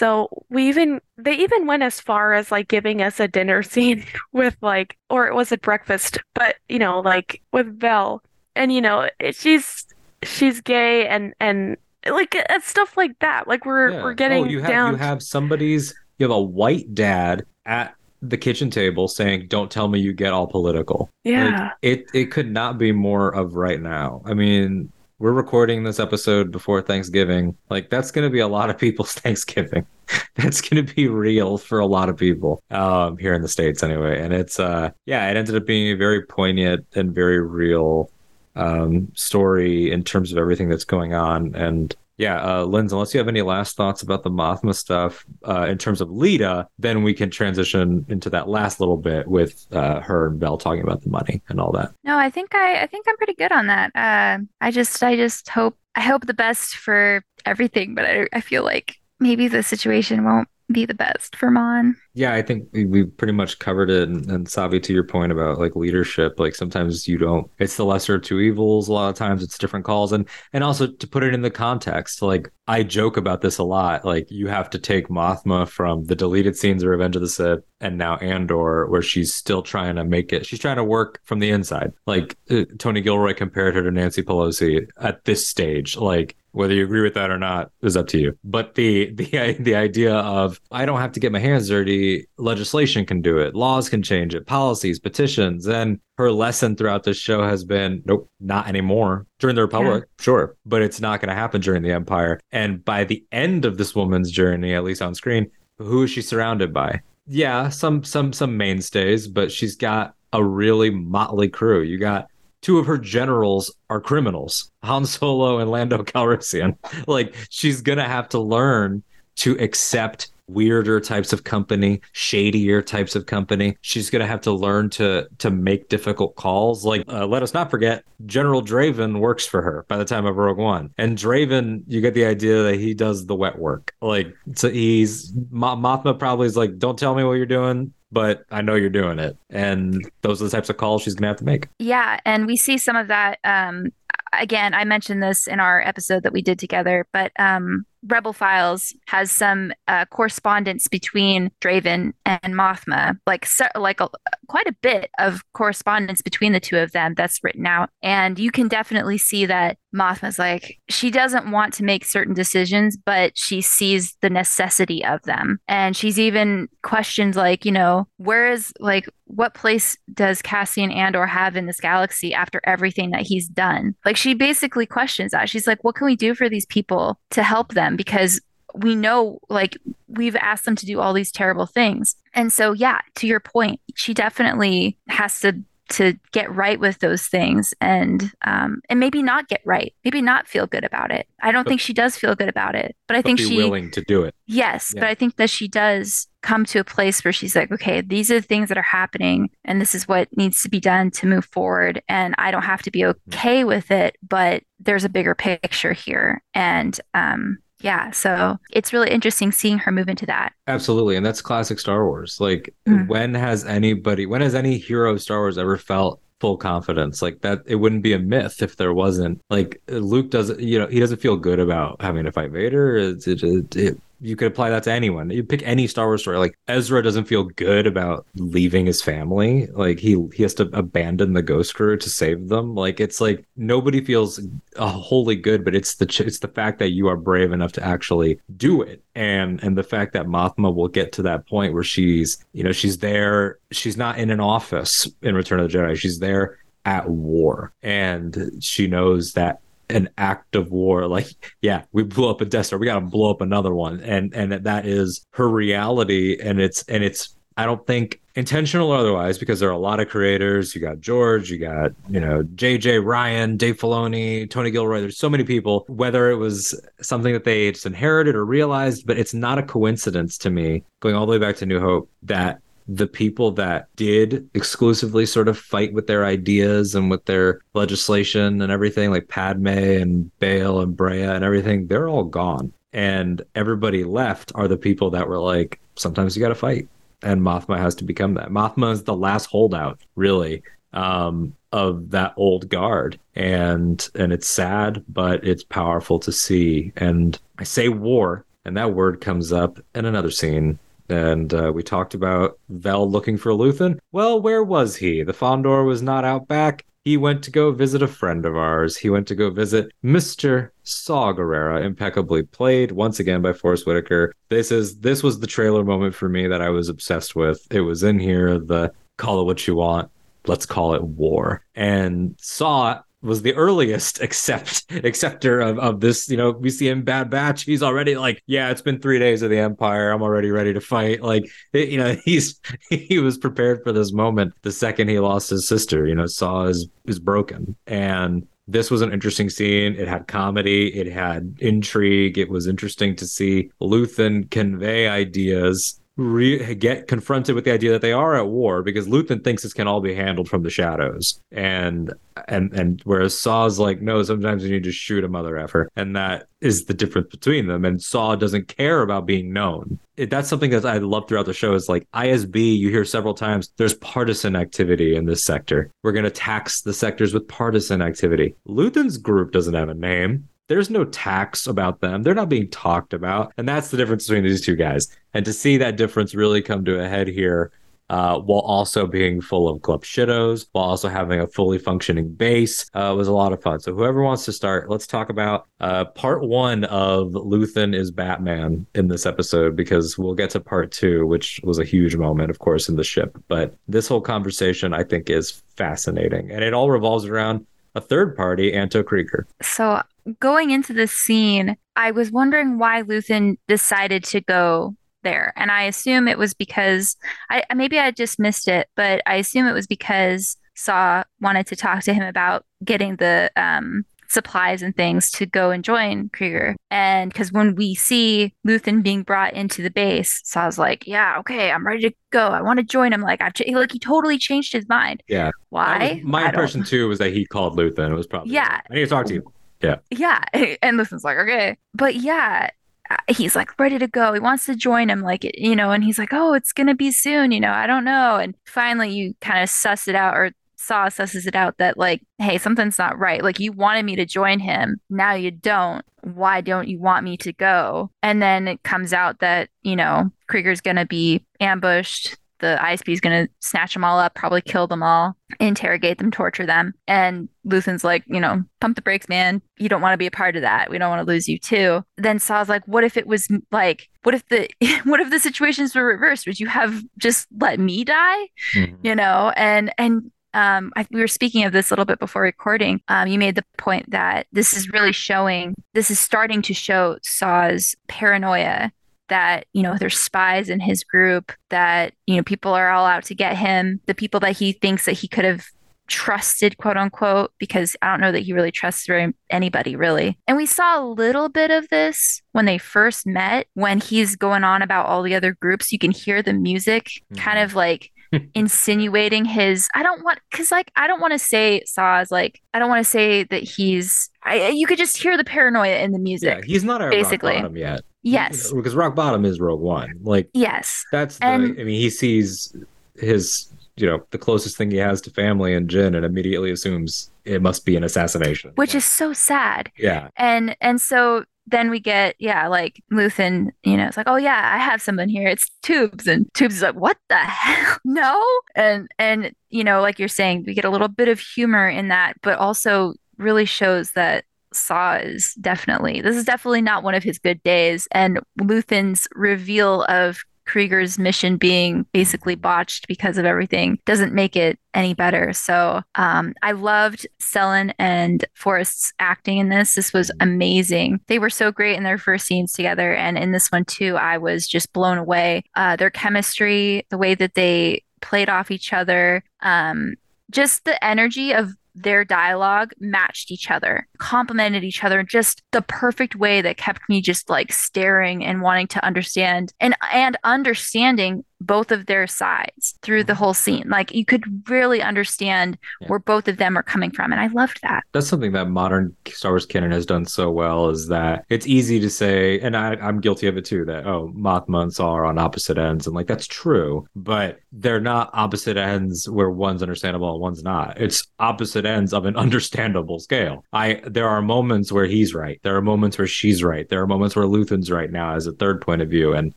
So we even they even went as far as like giving us a dinner *laughs* scene with like or it was at breakfast, but you know, like with Vel. And you know, she's she's gay and and like uh, stuff like that. Like we're Yeah. we're getting oh, you have down you have somebody's you have a white dad at the kitchen table saying, "Don't tell me you get all political." yeah. Like, it it could not be more of right now. I mean, we're recording this episode before Thanksgiving. Like that's going to be a lot of people's *laughs* Thanksgiving. *laughs* that's going to be real for a lot of people um, here in the states, anyway. And it's uh, yeah, it ended up being a very poignant and very real um, story in terms of everything that's going on. And yeah, uh, unless you have any last thoughts about the Mothma stuff uh, in terms of Leida, then we can transition into that last little bit with uh, her and Vel talking about the money and all that. No, I think I I think I'm pretty good on that. Uh, I just I just hope I hope the best for everything, but I I feel like maybe the situation won't be the best for Mon. Yeah, I think we, pretty much covered it. And, and Savi, to your point about like leadership, like sometimes you don't, it's the lesser of two evils. A lot of times it's different calls. And, and also to put it in the context, like I joke about this a lot. Like you have to take Mothma from the deleted scenes of Revenge of the Sith and now Andor, where she's still trying to make it, she's trying to work from the inside. Like uh, Tony Gilroy compared her to Nancy Pelosi at this stage. Like Whether you agree with that or not is up to you. But the the *laughs* the idea of I don't have to get my hands dirty, legislation can do it, laws can change it, policies, petitions, and her lesson throughout this show has been nope, not anymore. During the Republic, yeah. sure, but it's not going to happen during the Empire. And by the end of this woman's journey, at least on screen, who is she surrounded by? Yeah, some some some mainstays, but she's got a really motley crew. You got two of her generals are criminals, Han Solo and Lando Calrissian. *laughs* like she's gonna have to learn to accept weirder types of company, shadier types of company. She's going to have to learn to to make difficult calls. Like, uh, let us not forget, General Draven works for her by the time of Rogue One, and Draven, you get the idea that he does the wet work. Like, so he's Mothma probably is like, don't tell me what you're doing but I know you're doing it. And those are the types of calls she's going to have to make. Yeah. And we see some of that. Um, again, I mentioned this in our episode that we did together, but um, Rebel Files has some uh, correspondence between Draven and Mothma, like so, like a, quite a bit of correspondence between the two of them that's written out, and you can definitely see that Mothma's like she doesn't want to make certain decisions, but she sees the necessity of them, and she's even questioned like you know where is like what place does Cassian Andor have in this galaxy after everything that he's done? Like she basically questions that. She's like, what can we do for these people to help them? because we know like we've asked them to do all these terrible things. And so yeah, to your point, she definitely has to to get right with those things and um and maybe not get right maybe not feel good about it i don't but, think she does feel good about it but i think she willing to do it yes yeah. but i think that she does come to a place where she's like okay these are the things that are happening and this is what needs to be done to move forward and i don't have to be mm-hmm. okay with it but there's a bigger picture here and um yeah so it's really interesting seeing her move into that. Absolutely and that's classic star wars. Like mm. when has anybody when has any hero of star wars ever felt full confidence? Like that it wouldn't be a myth if there wasn't. Like luke doesn't you know he doesn't feel good about having to fight vader. It, it, it, you could apply that to anyone. You pick any Star Wars story. Like Ezra doesn't feel good about leaving his family. Like he he has to abandon the Ghost Crew to save them. Like it's like nobody feels uh, wholly good, but it's the it's the fact that you are brave enough to actually do it, and and the fact that Mothma will get to that point where she's you know she's there. She's not in an office in Return of the Jedi. She's there at war, and she knows that an act of war. Like yeah we blew up a desert. we got to blow up another one. And and that is her reality. And it's and it's i don't think intentional or otherwise because there are a lot of creators. You got george you got you know jj ryan dave filoni tony gilroy. There's so many people. Whether it was something that they just inherited or realized but it's not a coincidence to me going all the way back to new hope that the people that did exclusively sort of fight with their ideas and with their legislation and everything, like Padme and Bail and Breha and everything, they're all gone. And everybody left are the people that were like, sometimes you got to fight. And Mothma has to become that. Mothma is the last holdout, really, um, of that old guard. And and it's sad, but it's powerful to see. And I say war, and that word comes up in another scene and uh, we talked about Vel looking for Luthen. Well, where was he? The Fondor was not out back. He went to go visit a friend of ours. He went to go visit Mr. Saw Gerrera, impeccably played once again by Forest Whitaker. This is this was the trailer moment for me that I was obsessed with. It was in here, the call it what you want. Let's call it war. And Saw was the earliest *laughs* accept acceptor of, of this. You know, we see him Bad Batch. He's already like, yeah, it's been three days of the Empire. I'm already ready to fight. Like, you know, *laughs* he's he was prepared for this moment the second he lost his sister. You know, saw is is broken, and this was an interesting scene. It had comedy, it had intrigue. It was interesting to see Luthen convey ideas re- get confronted with the idea that they are at war because Luthen thinks this can all be handled from the shadows, and and and whereas Saw's like, no, sometimes you need to shoot a mother effer, and that is the difference between them. And Saw doesn't care about being known. It, that's something that I love throughout the show. Is like ISB, you hear several times. There's partisan activity in this sector. We're going to tax the sectors with partisan activity. Luthen's group doesn't have a name there's no tax about them. They're not being talked about. And that's the difference between these two guys. And to see that difference really come to a head here uh, while also being full of club shittos, while also having a fully functioning base. Uh, was a lot of fun. So whoever wants to start, let's talk about uh, part one of Luthen is Batman in this episode because we'll get to part two, which was a huge moment, of course, in the ship. But this whole conversation, I think, is fascinating, and it all revolves around a third party, Anto Krieger. So going into this scene, I was wondering why Luthen decided to go there. And I assume it was because I maybe I just missed it, but I assume it was because Saw wanted to talk to him about getting the um, supplies and things to go and join Krieger. And because when we see Luthen being brought into the base, Saw's like, "Yeah, okay, I'm ready to go. I want to join him." Like, I've ch- like he totally changed his mind. Yeah. Why? Was, my I impression don't- too was that he called Luthen. It was probably Yeah. I need to talk to you. Yeah. Yeah. *laughs* And Luthen's like, okay. But yeah, uh, he's like ready to go. He wants to join him, like, you know, and he's like, oh, it's going to be soon, you know, I don't know. And finally, you kind of suss it out or Saw susses it out that, like, hey, something's not right. Like, you wanted me to join him. Now you don't. Why don't you want me to go? And then it comes out that, you know, Krieger's going to be ambushed. The ISB is going to snatch them all up, probably kill them all, interrogate them, torture them. And Luthen's like, you know, pump the brakes, man. You don't want to be a part of that. We don't want to lose you too. Then Saw's like, what if it was like, what if the, *laughs* what if the situations were reversed? Would you have just let me die? Mhm. You know, and and um, I, we were speaking of this a little bit before recording. Um, you made the point that this is really showing, this is starting to show Saw's paranoia that, you know, there's spies in his group, that, you know, people are all out to get him, the people that he thinks that he could have trusted, quote unquote, because I don't know that he really trusts anybody really. And we saw a little bit of this when they first met, when he's going on about all the other groups. You can hear the music kind Mhm. of like *laughs* insinuating his I don't want because like I don't want to say Saw's like I don't want to say that he's I you could just hear the paranoia in the music. Yeah, he's not at basically. rock bottom yet. Yes. *laughs* because rock bottom is Rogue One. Like Yes. that's the. And- I mean, he sees his you know the closest thing he has to family and Jyn, and immediately assumes it must be an assassination. Which is so sad. yeah, And and so then we get yeah like Luthen you know it's like oh yeah I have someone here it's Tubes and Tubes is like what the hell *laughs* no and and you know like you're saying we get a little bit of humor in that but also really shows that Saw is definitely this is definitely not one of his good days and Luthen's reveal of Krieger's mission being basically botched because of everything doesn't make it any better. So um, I loved Stellan and Forest's acting in this. This was amazing. They were so great in their first scenes together. And in this one, too, I was just blown away. Uh, their chemistry, the way that they played off each other, um, just the energy of their dialogue matched each other, complemented each other in just the perfect way that kept me just like staring and wanting to understand and and understanding both of their sides through the mm-hmm. whole scene. Like you could really understand Yeah. where both of them are coming from. And I loved that. that's something that modern Star Wars canon has done so well. Is that it's easy to say, and I, I'm guilty of it too. That oh, Mothma and Saw are on opposite ends, and like that's true, but they're not opposite ends where one's understandable and one's not. It's opposite ends of an *laughs* understandable scale. I there are moments where he's right. There are moments where she's right. There are moments where Luthen's right now as a third point of view. And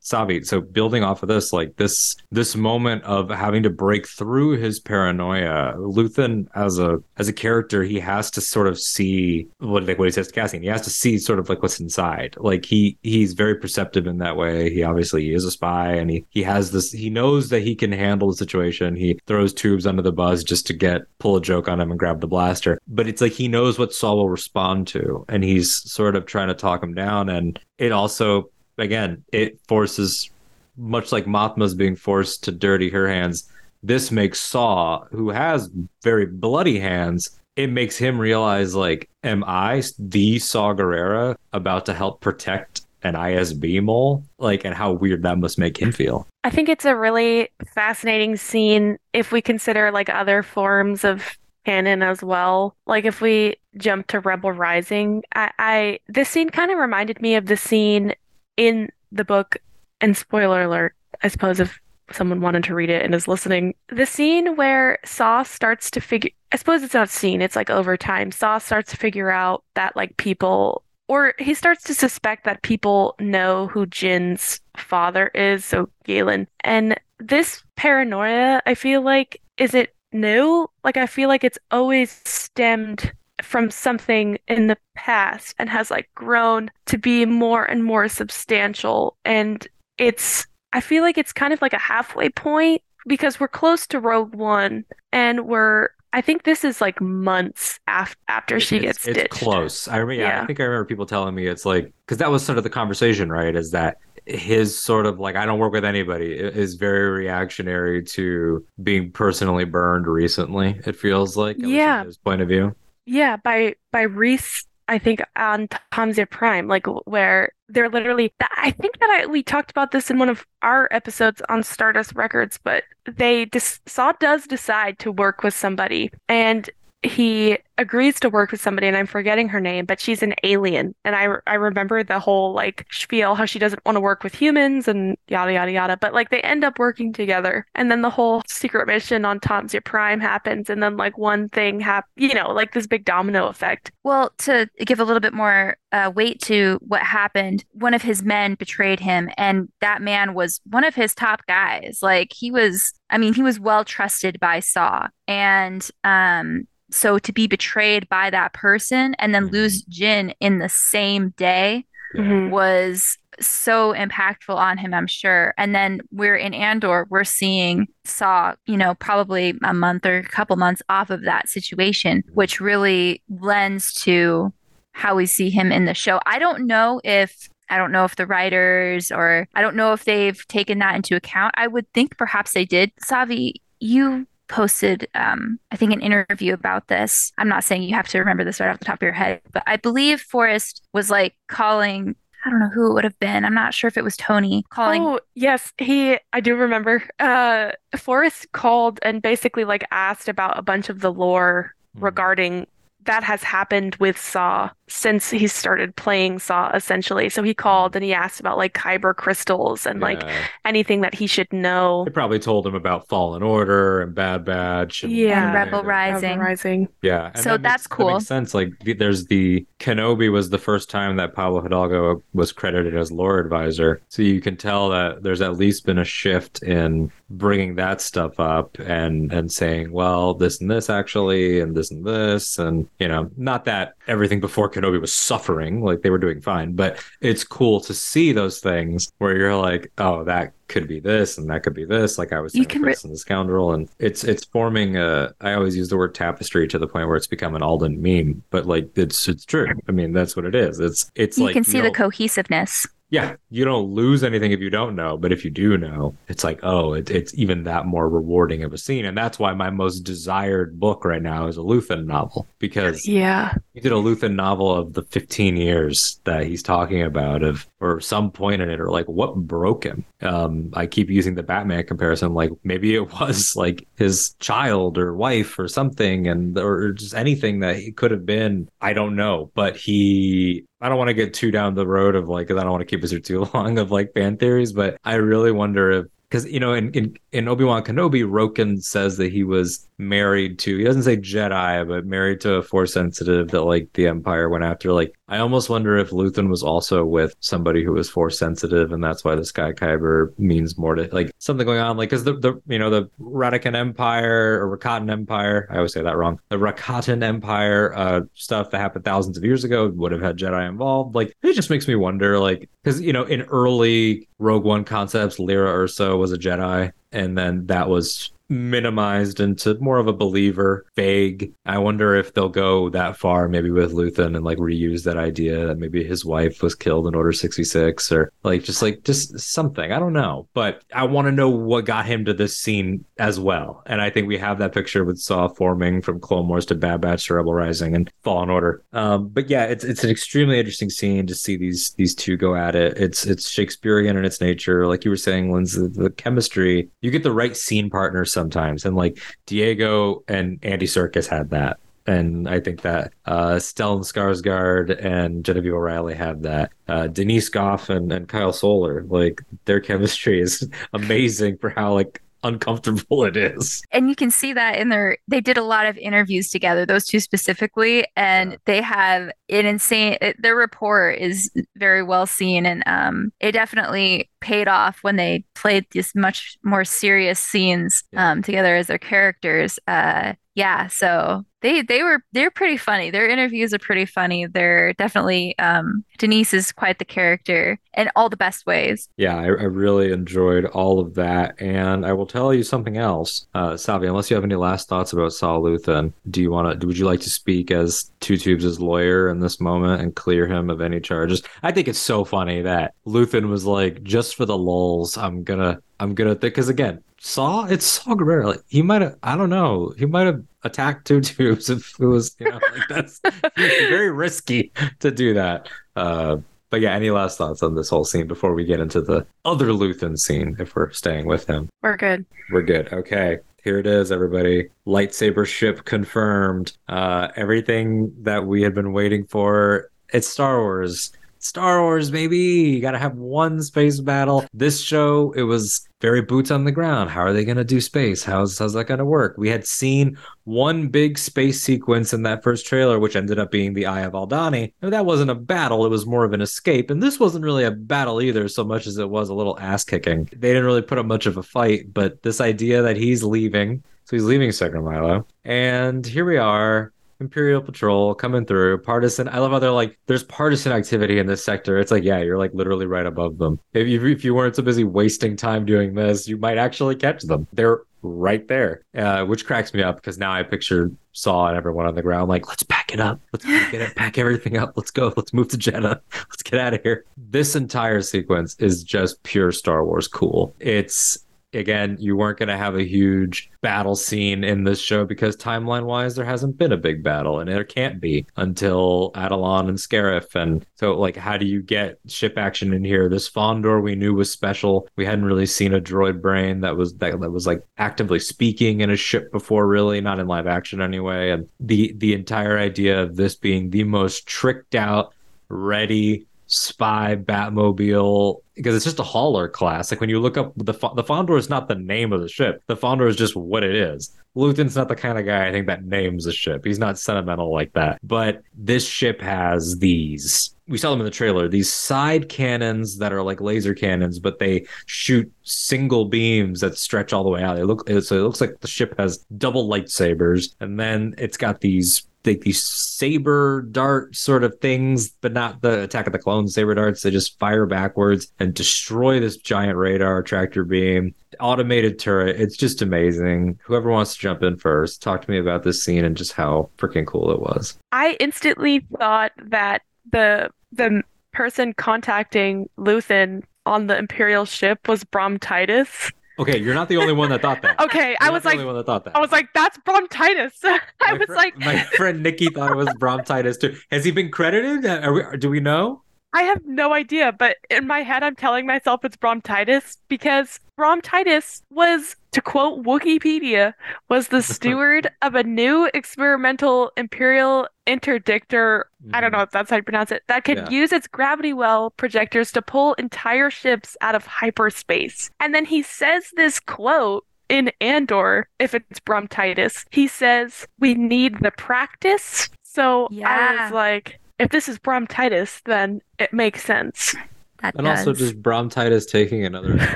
Savi, so building off of this, like this this moment of having to break through his paranoia, Luthen as a as a character, he has to sort of see what like what he says to Cassian. He has to see sort of like what's inside. Like he he's very perceptive in that way. He obviously is a spy and he he has this he knows that he can handle the situation. He throws tubes under the bus just to get pull a joke on him and grab the blaster. But it's like he knows what Saw will respond to and he's sort of trying to talk him down and it also again it forces much like Mothma's being forced to dirty her hands, this makes Saw, who has very bloody hands, it makes him realize like, am I the Saw Gerrera about to help protect an ISB mole? Like, and how weird that must make him feel. I think it's a really fascinating scene if we consider like other forms of canon as well. Like if we jump to Rebel Rising, I, I this scene kind of reminded me of the scene in the book, and spoiler alert, I suppose if someone wanted to read it and is listening, the scene where Saw starts to figure I suppose it's not scene, it's like over time. Saw starts to figure out that like people or he starts to suspect that people know who Jyn's father is, so Galen. And this paranoia, I feel like, isn't new. Like, I feel like it's always stemmed from something in the past and has like grown to be more and more substantial. And it's, I feel like it's kind of like a halfway point because we're close to Rogue One and we're I think this is like months af- after she it's, gets it's ditched. close. I remember, yeah, Yeah. I think I remember people telling me it's like because that was sort of the conversation, right? Is that his sort of like I don't work with anybody is very reactionary to being personally burned recently. It feels like, at least from Yeah. his point of view. Yeah, by by Reese, I think on Tom's Zip Prime, like where they're literally. I think that I we talked about this in one of our episodes on Stardust Records, but they dis, Saw does decide to work with somebody, and he agrees to work with somebody, and I'm forgetting her name, but she's an alien, and I I remember the whole like spiel how she doesn't want to work with humans and yada yada yada, but like they end up working together, and then the whole secret mission on Tom's Zip Prime happens, and then like one thing hap, you know, like this big domino effect. Well, to give a little bit more uh, weight to what happened, one of his men betrayed him, and that man was one of his top guys. Like he was, I mean, he was well trusted by Saw, and um, so to be betrayed by that person and then Mhm. lose Jyn in the same day Mhm. was so impactful on him, I'm sure. And then we're in Andor, we're seeing Saw, you know, probably a month or a couple months off of that situation, which really lends to how we see him in the show. I don't know if I don't know if the writers or I don't know if they've taken that into account. I would think perhaps they did. Savi, you posted um, I think an interview about this. I'm not saying you have to remember this right off the top of your head, but I believe Forest was like calling I don't know who it would have been. I'm not sure if it was Tony calling. Oh, yes, he I do remember. Uh Forest called and basically like asked about a bunch of the lore Mhm. regarding that has happened with Saw since he started playing Saw essentially. So he called and he asked about like Kyber crystals and like anything that he should know. They probably told him about Fallen Order and Bad Batch and, Yeah. And Rebel and- Rising. Rising. Yeah, and So that makes- that's that cool. makes sense. Like there's the Kenobi was the first time that Pablo Hidalgo was credited as lore advisor, so you can tell that there's at least been a shift in bringing that stuff up and and saying, well, this and this actually, and this and this, and you know, not that everything before Kenobi was suffering, like they were doing fine, but it's cool to see those things where you're like, oh, that could be this and that could be this like i was You can re- the scoundrel and it's it's forming a i always use the word tapestry to the point where it's become an alden meme but like it's it's true i mean that's what it is it's it's you like can see the cohesiveness. Yeah you don't lose anything if you don't know but if you do know it's like oh it, it's even that more rewarding of a scene. And that's why my most desired book right now is a luthen novel because Yeah. he did a Luthen novel of the 15 years that he's talking about of or some point in it or like what broke him. Um i keep using the batman comparison like maybe it was *laughs* like his child or wife or something and or just anything that he could have been. I don't know but he I don't want to get too down the road of like, because I don't want to keep us here too *laughs* long of like fan theories, but I really wonder if because you know in, in in obi-wan kenobi roken says that he was married to he doesn't say jedi but married to a force sensitive that like the empire went after. Like i almost wonder if luthen was also with somebody who was force sensitive and that's why the sky kyber means more to like something going on. Like because the, the you know the radican empire or rakatan empire i always say that wrong. The rakatan empire uh stuff that happened thousands of years ago would have had jedi involved. Like it just makes me wonder like because you know in early rogue one concepts lyra erso was a jedi and then that was minimized into more of a believer vague. I wonder if they'll go that far maybe with luthen and like reuse that idea that maybe his wife was killed in order 66 or like just like just something. I don't know. But i want to know what got him to this scene as well. And i think we have that picture with saw forming from clone wars to bad batch to rebel rising and fallen order. Um but yeah it's it's an extremely interesting scene to see these these two go at it. It's it's shakespearean in its nature. Like you were saying Lindsay, the, the chemistry you get the right scene partners sometimes and like diego and andy Serkis had that and I think that uh, Stellan Skarsgård and Genevieve O'Reilly have that. Uh, Denise Gough and, and Kyle Soller, like their chemistry is *laughs* amazing for how like uncomfortable it is. and you can see that in their they did a lot of interviews together those two specifically and Yeah. they have an insane it, their rapport is very well seen and um it definitely paid off when they played these much more serious scenes Yeah. um together as their characters uh yeah so they they were they're pretty funny their interviews are pretty funny they're definitely um denise is quite the character in all the best ways Yeah, I, I really enjoyed all of that. And I will tell you something else, uh, Salvi, unless you have any last thoughts about Saw Luthen, do you want to, would you like to speak as Two Tubes' lawyer in this moment and clear him of any charges? I think it's so funny that luthen was like, just for the lulls, I'm gonna, I'm gonna, because again, Saw, it's Saw Gerrera. Like, he might have, I don't know, he might have attacked Two *laughs* Tubes if it was, you know, like that's very risky to do that. Uh, but yeah, any last thoughts on this whole scene before we get into the other Luthen scene, if we're staying with him? We're good. We're good. Okay. Here it is, everybody. Lightsaber ship confirmed. Uh, everything that we had been waiting for. It's Star Wars. Star Wars, baby. You got to have one space battle. This show, it was very boots on the ground. How are they going to do space? How's, how's that going to work? We had seen one big space sequence in that first trailer, which ended up being the Eye of Aldhani. That wasn't a battle. It was more of an escape. And this wasn't really a battle either, so much as it was a little ass kicking. They didn't really put up much of a fight, but this idea that he's leaving, so he's leaving Sector Milo. And here we are. Imperial Patrol coming through, partisan. I love how they're like, there's partisan activity in this sector. It's like, yeah, you're like literally right above them. If you, if you weren't so busy wasting time doing this, you might actually catch them. They're right there, uh, which cracks me up because now I picture Saw and everyone on the ground like, let's pack it up. Let's pack it pack everything up. Let's go. Let's move to Jedha. Let's get out of here. This entire sequence is just pure Star Wars cool. It's again, you weren't going to have a huge battle scene in this show because timeline wise, there hasn't been a big battle and there can't be until Atollon and Scarif. And so, like, how do you get ship action in here? This Fondor we knew was special. We hadn't really seen a droid brain that was that, that was like actively speaking in a ship before, really, not in live action anyway. And the the entire idea of this being the most tricked out, ready spy Batmobile because it's just a hauler class. Like when you look up the the Fondor is not the name of the ship. The Fondor is just what it is. Luthen's not the kind of guy I think that names a ship. He's not sentimental like that. But this ship has these. We saw them in the trailer. These side cannons that are like laser cannons, but they shoot single beams that stretch all the way out. It look so it looks like the ship has double lightsabers, and then it's got these like these saber dart sort of things, but not the Attack of the Clones saber darts. They just fire backwards and destroy this giant radar tractor beam. Automated turret. It's just amazing. Whoever wants to jump in first, talk to me about this scene and just how freaking cool it was. I instantly thought that the the person contacting Luthen on the Imperial ship was Brom Titus. *laughs* Okay, you're not the only one that thought that. *laughs* Okay, You're I was the like, only one that thought that. I was like, that's Brom Titus. *laughs* I My was fri- like, my *laughs* friend Nikki thought it was Brom Titus too. Has he been credited? Uh, are we, do we know? I have no idea, but in my head, I'm telling myself it's Brom Titus because Brom Titus was, to quote Wikipedia, was the *laughs* steward of a new experimental Imperial interdictor. I don't know mm. if that's how you pronounce it. That could Yeah. use its gravity well projectors to pull entire ships out of hyperspace. And then he says this quote in Andor, if it's Brom Titus, he says, We need the practice. So I Yeah. was like, if this is Brom Titus, then it makes sense. That And does. also just Brom Titus taking another *laughs*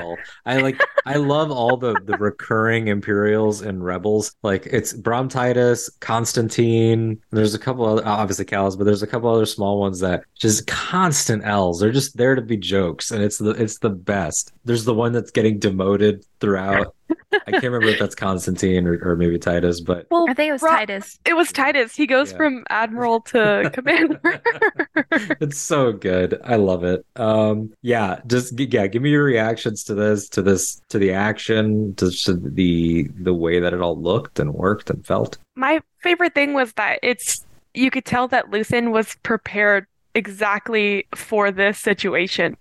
L. I like I love all the the recurring Imperials and Rebels. Like it's Brom Titus, Constantine. There's a couple other obviously Kallus, but there's a couple other small ones that just constant L's. They're just there to be jokes, and it's the it's the best. There's the one that's getting demoted throughout. I can't remember if that's Constantine or, or maybe Titus, but Well, I think it was Brom- Titus. It was Titus. He goes Yeah. from admiral to *laughs* commander. *laughs* it's so good. I love it. Um, yeah, just yeah, give me your reactions to this, to this, to the action, to, to the the way that it all looked and worked and felt. My favorite thing was that it's you could tell that Luthen was prepared exactly for this situation.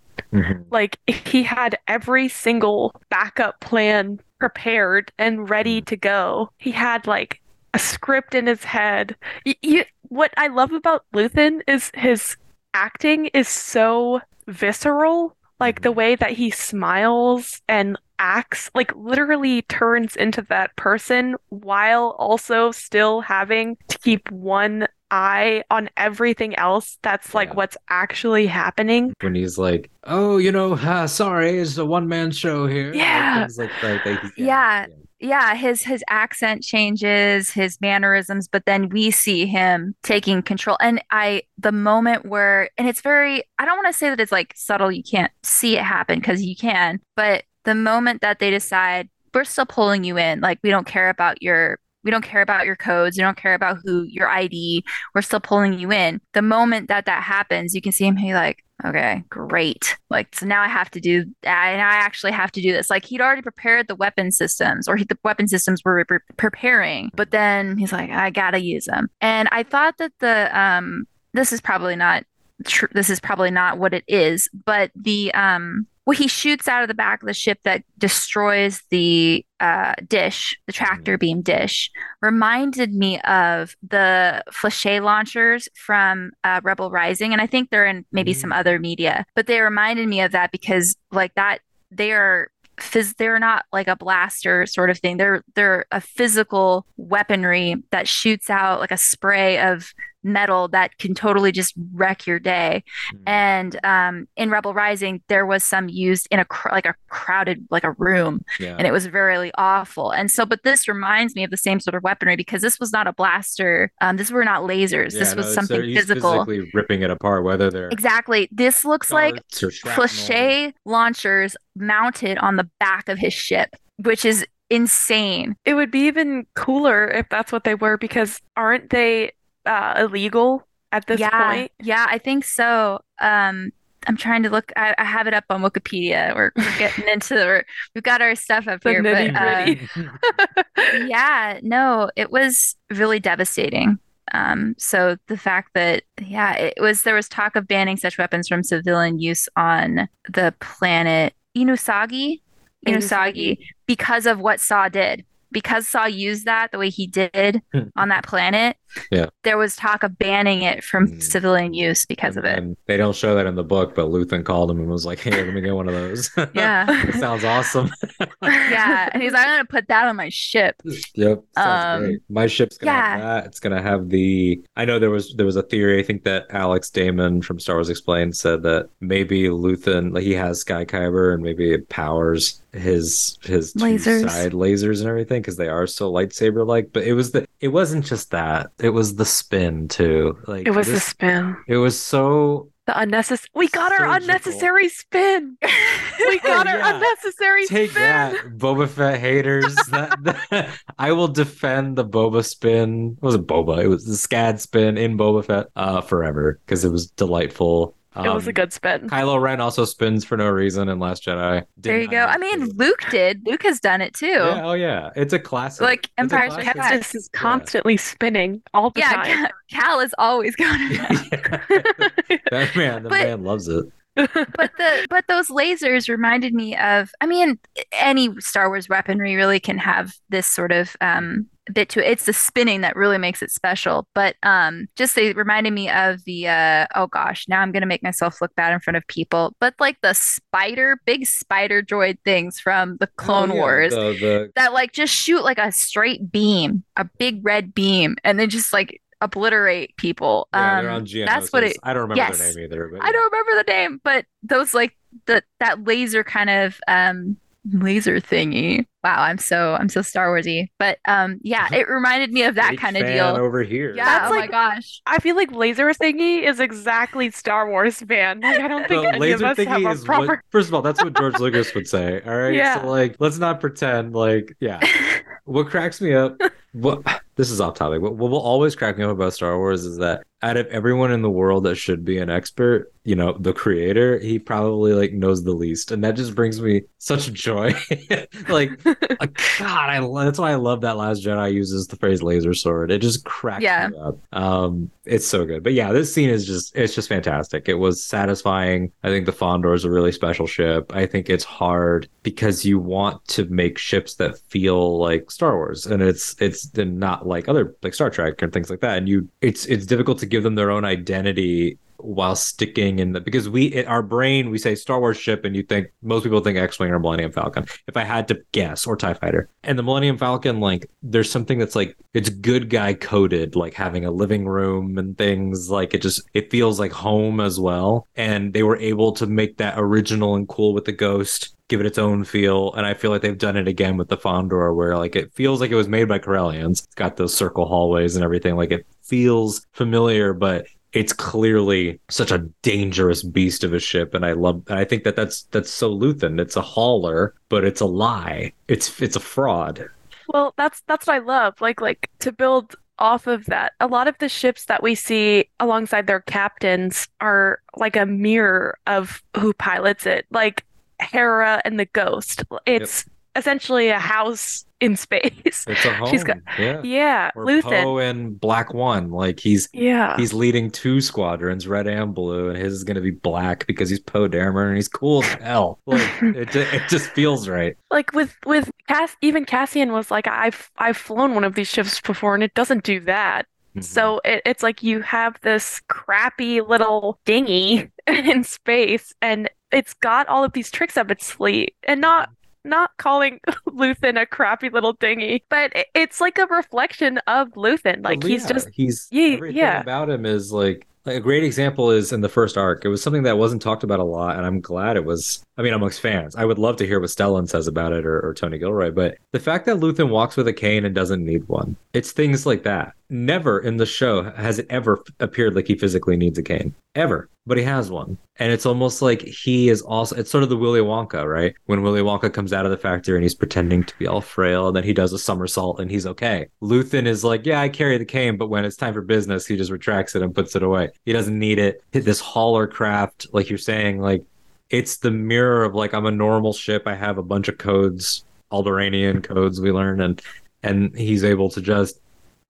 Like he had every single backup plan prepared and ready mm. to go. He had like a script in his head. You, what I love about Luthen is his acting is so visceral. Like the mm. way that he smiles and acts, like literally turns into that person while also still having to keep one eye on everything else that's like Yeah. what's actually happening. when he's like, "Oh, you know, uh, sorry, it's a one man show here." Like, Yeah. like that. Like, Yeah. yeah his his accent changes his mannerisms but then we see him taking control and i the moment where and it's very i don't want to say that it's like subtle you can't see it happen because you can but the moment that they decide we're still pulling you in like we don't care about your we don't care about your codes. We don't care about who your id we're still pulling you in. The moment that that happens you can see him be like okay great. Like so now i have to do I, now i actually have to do this. Like he'd already prepared the weapon systems or he, the weapon systems were pre- preparing but then he's like i gotta use them. And i thought that the um this is probably not true this is probably not what it is but the um well he shoots out of the back of the ship that destroys the uh dish the tractor beam dish reminded me of the flèche launchers from uh, Rebel Rising, and I think they're in maybe some other media, but they reminded me of that because like that they are phys- they're not like a blaster sort of thing. They're they're a physical weaponry that shoots out like a spray of metal that can totally just wreck your day. Mhm. And um, in Rebel Rising, there was some used in a cr- like a crowded like a room, yeah. and it was very awful. And so, but this reminds me of the same sort of weaponry because this was not a blaster. Um, this were not lasers. Yeah, this was no, so something he's physical. physically ripping it apart, whether they're Exactly. This looks like darts or shrapnel. Flèche launchers mounted on the back of his ship, which is insane. It would be even cooler if that's what they were because aren't they uh, illegal at this yeah, point? yeah, I think so. Um, I'm trying to look. I, I have it up on Wikipedia. We're, we're *laughs* getting into the. We're, we've got our stuff up The here, but uh, *laughs* yeah, no, it was really devastating. Um, so the fact that yeah, it was there was talk of banning such weapons from civilian use on the planet Inusagi, Inusagi, Inusagi. because of what Saw did. Because Saw used that the way he did Hmm. on that planet, Yeah. there was talk of banning it from Hmm. civilian use because of it. And they don't show that in the book, but Luthen called him and was like, "Hey, let me get one of those." *laughs* Yeah. Sounds awesome. *laughs* yeah, and he's like, I'm gonna put that on my ship. Yep, sounds Um, great. My ship's gonna have that. It's gonna have the. I know there was there was a theory. I think that Alex Damon from Star Wars Explained said that maybe Luthen, like he has Sky Kyber, and maybe it powers his his Lasers. side lasers and everything because they are so lightsaber like. But it was the it wasn't just that. It was the spin too. Like It was the spin. It was so The unnecessary. We got our unnecessary spin. *laughs* We *laughs* got our yeah. unnecessary Take spin. that, Boba Fett haters. *laughs* that, that- I will defend the Boba spin. It wasn't Boba. It was the Scad spin in Boba Fett uh, forever because it was delightful. It was a Um, good spin. Kylo Ren also spins for no reason in Last Jedi. Did there you go. I mean, to. Luke did. Luke has done it too. Yeah, oh yeah, it's a classic. Like It's a Empire. Strikes Kestis is constantly spinning all the Yeah, time. Cal, Cal is always *laughs* going. *laughs* that man, the But- man loves it. But the but those lasers reminded me of. I mean, any Star Wars weaponry really can have this sort of um bit to it. It's the spinning that really makes it special. But um, just they reminded me of the uh oh gosh, now I'm gonna make myself look bad in front of people. But like the spider, big spider droid things from the Clone Oh, yeah, Wars. The, the that like just shoot like a straight beam, a big red beam, and then just like obliterate people. yeah, they're Um, on Geonosis. that's what it. I don't remember yes. their name either. But I don't remember the name, but those like the that laser kind of um laser thingy. Wow, I'm so I'm so Star Warsy, but um yeah, *laughs* it reminded me of that Big kind of deal. over here. Yeah, That's oh my like- gosh. I feel like laser thingy is exactly Star Wars fan. *laughs* Like I don't think the any of laser us have thingy a is proper. what first of all that's what george lucas would say all right Yeah. so like let's not pretend like yeah *laughs* what cracks me up what this is off topic what, what will always crack me up about star wars is that out of everyone in the world that should be an expert you know the creator he probably like knows the least and that just brings me such joy like *laughs* god i that's why i love that last jedi uses the phrase laser sword. It just cracks Yeah. me up. Um it's so good. But yeah this scene is just it's just fantastic. It was satisfying. I think the fondor is a really special ship. I think it's hard because you want to make ships that feel like star wars and it's it's not like other like star trek and things like that. And you it's it's difficult to give them their own identity while sticking in the because we in our brain we say Star Wars ship and you think most people think X-wing or Millennium Falcon. If I had to guess, or Tie Fighter, and the Millennium Falcon, like there's something that's like it's good guy coded, like having a living room and things. Like it just it feels like home as well, and they were able to make that original and cool with the Ghost give it its own feel. And I feel like they've done it again with the Fondor, where like it feels like it was made by Corellians. It's got those circle hallways and everything. Like it feels familiar, but it's clearly such a dangerous beast of a ship and i love and i think that that's that's so luthen it's a hauler but it's a lie it's it's a fraud Well, that's that's what I love. Like like to build off of that. A lot of the ships that we see alongside their captains are like a mirror of who pilots it. Like Hera and the Ghost. It's essentially a house in space. it's a home *laughs* She's got- yeah Yeah, or Luthen. Poe and Black One, like he's Yeah. he's leading two squadrons, red and blue, and his is gonna be black because he's Poe Dameron and he's cool as hell. *laughs* Like it, ju- it just feels right. Like with with Cass, even Cassian was like, I've I've flown one of these ships before, and it doesn't do that. Mm-hmm. So it, it's like you have this crappy little dinghy *laughs* in space, and it's got all of these tricks up its sleeve, and not not calling *laughs* Luthen a crappy little dinghy, but it, it's like a reflection of Luthen. Like Well, he's yeah, just he's Yeah, everything yeah. about him is like like a great example is in the first arc. It was something that wasn't talked about a lot, and I'm glad it was. I mean, amongst fans, I would love to hear what Stellan says about it or, or Tony Gilroy. But the fact that Luthen walks with a cane and doesn't need one, it's things like that. Never in the show has it ever appeared like he physically needs a cane, ever. But he has one, and it's almost like he is also. It's sort of the Willy Wonka, right? When Willy Wonka comes out of the factory and he's pretending to be all frail, and then he does a somersault and he's okay. Luthen is like, yeah, I carry the cane, but when it's time for business, he just retracts it and puts it away. He doesn't need it. This hauler craft, like you're saying, like it's the mirror of like I'm a normal ship. I have a bunch of codes, Alderaanian codes we learn, and and he's able to just.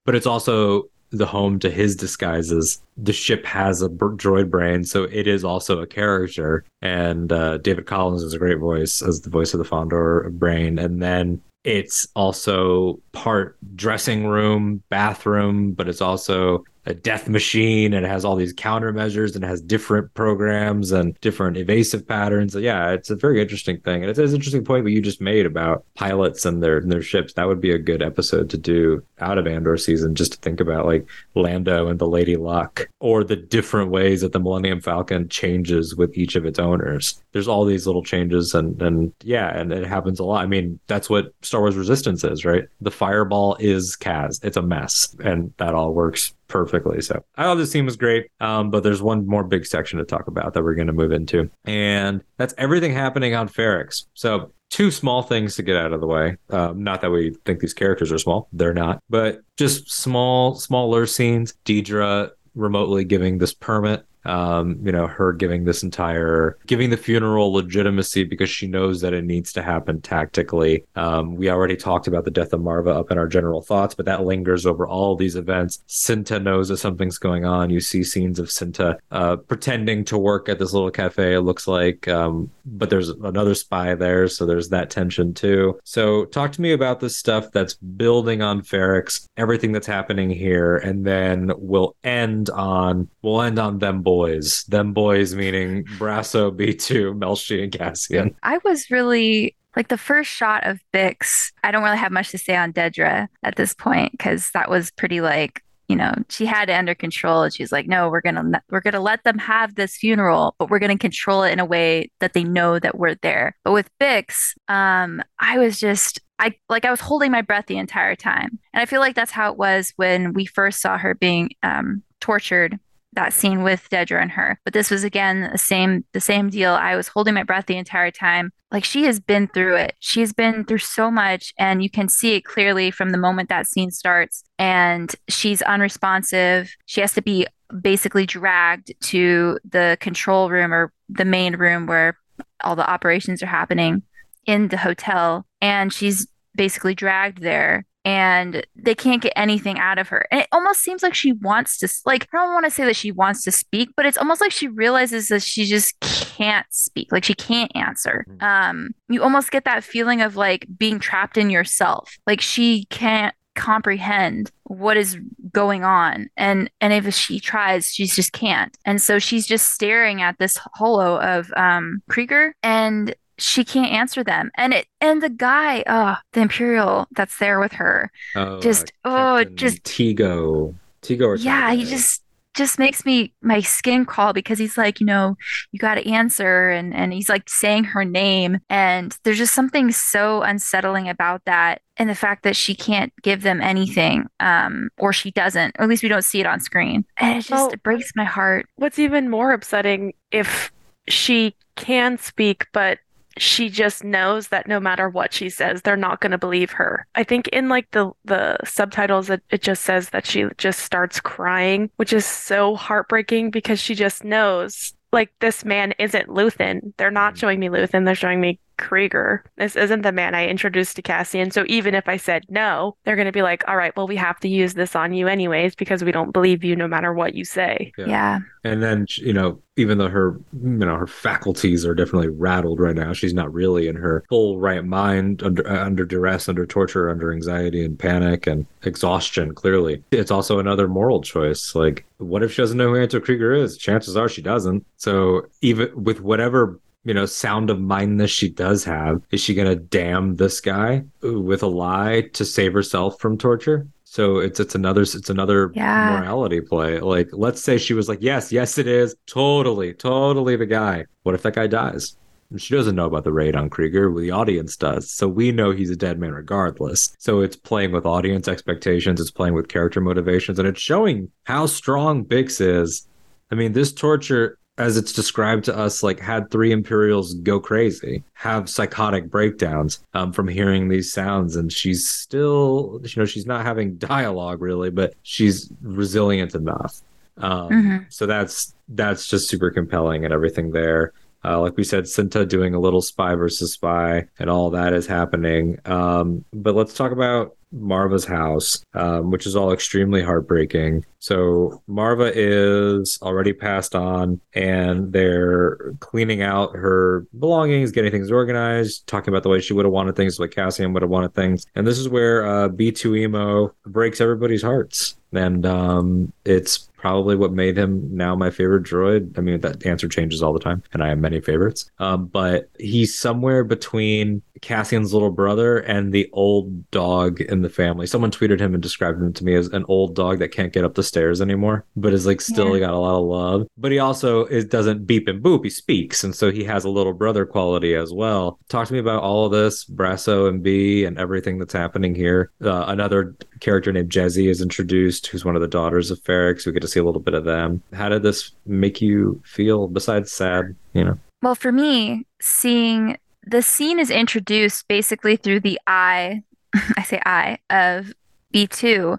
But it's also the home to his disguises. The ship has a droid brain, so it is also a character. And uh, David Collins is a great voice as the voice of the Fondor brain. And then it's also part dressing room, bathroom, but it's also a death machine and it has all these countermeasures and it has different programs and different evasive patterns. Yeah, it's a very interesting thing. And it's an interesting point what you just made about pilots and their and their ships. That would be a good episode to do out of Andor season, just to think about like Lando and the Lady Luck or the different ways that the Millennium Falcon changes with each of its owners. There's all these little changes and and yeah, and it happens a lot. I mean, that's what Star Wars Resistance is, right? The fireball is Kaz. It's a mess, and that all works perfectly. So I thought this scene was great. Um, but there's one more big section to talk about that we're going to move into, and that's everything happening on Ferrix. So two small things to get out of the way. Um, not that we think these characters are small; they're not. But just small, smaller scenes. Dedra remotely giving this permit um, you know, her giving this entire giving the funeral legitimacy because she knows that it needs to happen tactically. Um, we already talked about the death of Marva up in our general thoughts, but that lingers over all these events. Cinta knows that something's going on. You see scenes of Cinta uh, pretending to work at this little cafe. It looks like, um, but there's another spy there, so there's that tension too. So, talk to me about the stuff that's building on Ferrix, everything that's happening here, and then we'll end on we'll end on them boys. Them boys meaning Brasso, *laughs* B2, Melshi, and Cassian. I was really like the first shot of Bix. I don't really have much to say on Dedra at this point because that was pretty like you know she had it under control and she's like no we're gonna we're gonna let them have this funeral but we're gonna control it in a way that they know that we're there. But with bix um i was just i like i was holding my breath the entire time. And i feel like that's how it was when we first saw her being um tortured that scene with Dedra and her. But this was again the same the same deal. I was holding my breath the entire time. Like she has been through it. She's been through so much and you can see it clearly from the moment that scene starts and she's unresponsive. She has to be basically dragged to the control room or the main room where all the operations are happening in the hotel and she's basically dragged there and they can't get anything out of her. And it almost seems like she wants to, like, I don't want to say that she wants to speak, but it's almost like she realizes that she just can't speak, like she can't answer. Um, you almost get that feeling of like being trapped in yourself, like she can't comprehend what is going on and and if she tries she just can't and so she's just staring at this holo of um Kreegyr and she can't answer them. And it and the guy oh the imperial that's there with her Oh, Just- uh, oh, Captain just- Tigo. Tigo or yeah he just just makes me my skin crawl because he's like you know you got to answer. And and he's like saying her name. And there's just something so unsettling about that and the fact that she can't give them anything um or she doesn't or at least we don't see it on screen. And it just Well- it breaks my heart. What's even more upsetting if she can speak, but she just knows that no matter what she says, they're not going to believe her. I think in like the the subtitles, it, it just says that she just starts crying, which is so heartbreaking because she just knows like this man isn't Luthen. They're not mm. showing me Luthen, they're showing me Kreegyr. This isn't the man I introduced to Cassian. So even if I said no, they're going to be like, all right, well, we have to use this on you anyways because we don't believe you no matter what you say. Yeah. yeah And then, you know, even though her, you know, her faculties are definitely rattled right now, she's not really in her full right mind under uh, under duress, under torture, under anxiety and panic and exhaustion. Clearly, it's also another moral choice. Like, what if she doesn't know who Anto Kreegyr is? Chances are she doesn't. So even with whatever you know sound of mindness she does have, is she gonna damn this guy with a lie to save herself from torture? So it's it's another it's another Yeah. morality play. Like let's say she was like, yes, yes, it is totally, totally the guy. What if that guy dies? She doesn't know about the raid on Kreegyr. The audience does, so we know he's a dead man regardless. So it's playing with audience expectations. It's playing with character motivations, and it's showing how strong Bix is. I mean, this torture, as it's described to us, like had three Imperials go crazy, have psychotic breakdowns um, from hearing these sounds, and she's still, you know, she's not having dialogue really, but she's resilient enough. Um, Mhm. So that's that's just super compelling and everything there. Uh, like we said, Cinta doing a little spy versus spy, and all that is happening. Um, but let's talk about Marva's house, um, which is all extremely heartbreaking. So Marva is already passed on, and they're cleaning out her belongings, getting things organized, talking about the way she would have wanted things, like Cassian would have wanted things. And this is where uh, B2 Emo breaks everybody's hearts. And um, it's probably what made him now my favorite droid. I mean, that answer changes all the time, and I have many favorites. Um, but he's somewhere between Cassian's little brother and the old dog in the family. Someone tweeted him and described him to me as an old dog that can't get up the stairs anymore, but is like still Yeah. got a lot of love. But he also is doesn't beep and boop. He speaks, and so he has a little brother quality as well. Talk to me about all of this, Brasso and B, and everything that's happening here. Uh, another character named Jezzi is introduced, who's one of the daughters of Ferrix. We get to see a little bit of them. How did this make you feel? Besides sad, you know. Well, for me, seeing the scene is introduced basically through the eye, *laughs* I say eye, of B2.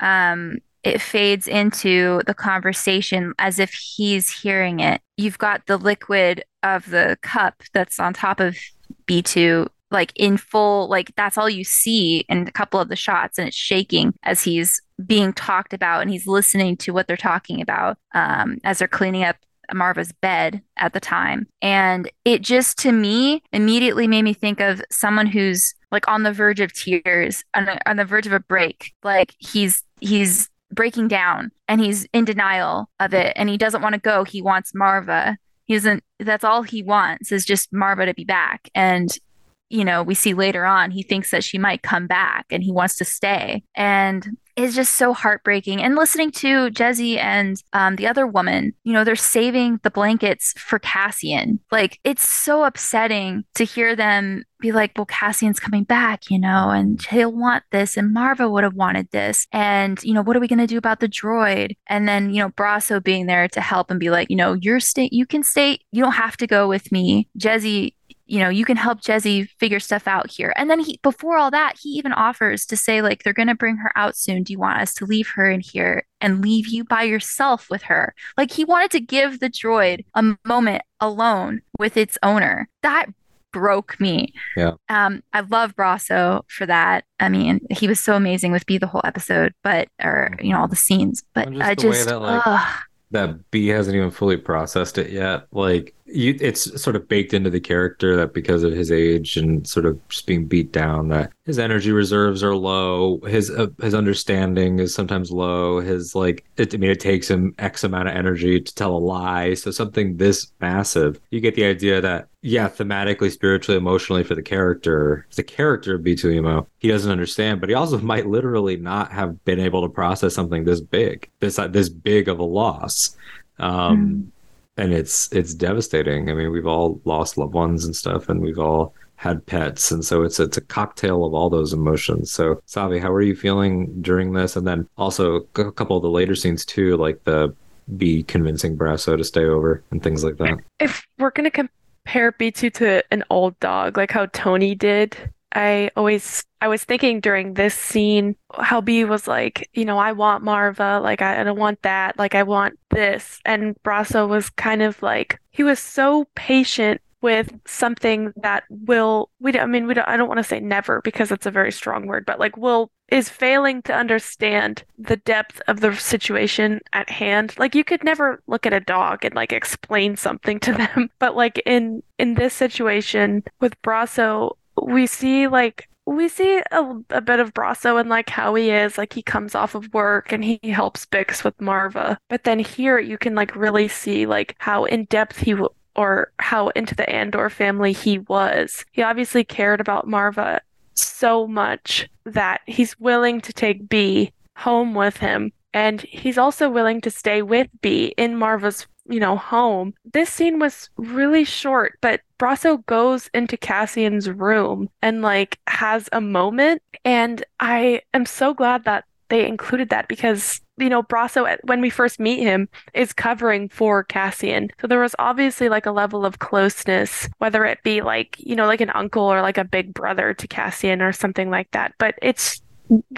Um, it fades into the conversation as if he's hearing it. You've got the liquid of the cup that's on top of B2, like in full, like that's all you see in a couple of the shots, and it's shaking as he's being talked about and he's listening to what they're talking about um, as they're cleaning up Marva's bed at the time. And it just to me immediately made me think of someone who's like on the verge of tears, on the, on the verge of a break. Like he's he's breaking down and he's in denial of it and he doesn't want to go. He wants Marva. He doesn't that's all he wants is just Marva to be back. And you know, we see later on he thinks that she might come back and he wants to stay. And it's just so heartbreaking. And listening to Jezzi and um, the other woman, you know, they're saving the blankets for Cassian. Like, it's so upsetting to hear them be like, well, Cassian's coming back, you know, and he'll want this, and Marva would have wanted this. And, you know, what are we going to do about the droid? And then, you know, Brasso being there to help and be like, you know, you're stay, you can stay, you don't have to go with me. Jezzi, you know, you can help Jezzi figure stuff out here. And then he, before all that, he even offers to say, like, they're going to bring her out soon. Do you want us to leave her in here and leave you by yourself with her? Like, he wanted to give the droid a moment alone with its owner. That broke me. Yeah. Um, I love Brasso for that. I mean, he was so amazing with B the whole episode, but or you know all the scenes. But And just I just, that, like, that B hasn't even fully processed it yet. Like you, it's sort of baked into the character that because of his age and sort of just being beat down, that his energy reserves are low. His uh, his understanding is sometimes low. His like, it, I mean, it takes him X amount of energy to tell a lie. So something this massive, you get the idea that yeah, thematically, spiritually, emotionally for the character, the character of B2 Emo, he doesn't understand, but he also *laughs* might literally not have been able to process something this big, this uh, this big of a loss. Um, mm. And it's it's devastating. I mean, we've all lost loved ones and stuff, and we've all had pets, and so it's it's a cocktail of all those emotions. So, Savi, how are you feeling during this? And then also a couple of the later scenes too, like the be convincing Brasso to stay over and things like that. If we're gonna compare B2 to an old dog, like how Tony did, I always I was thinking during this scene how B was like, you know, I want Marva, like I, I don't want that, like I want this. And Brasso was kind of like he was so patient with something that will we I mean we don't I don't want to say never because it's a very strong word, but like will is failing to understand the depth of the situation at hand. Like you could never look at a dog and like explain something to *laughs* them, but like in in this situation with Brasso, we see like we see a, a bit of Brasso and like how he is like he comes off of work and he helps Bix with Marva. But then here you can like really see like how in depth he w- or how into the Andor family he was. He obviously cared about Marva so much that he's willing to take B home with him. And he's also willing to stay with B in Marva's you know, home. This scene was really short, but Brasso goes into Cassian's room and like has a moment. And I am so glad that they included that because, you know, Brasso, when we first meet him, is covering for Cassian. So there was obviously like a level of closeness, whether it be like, you know, like an uncle or like a big brother to Cassian or something like that. But it's,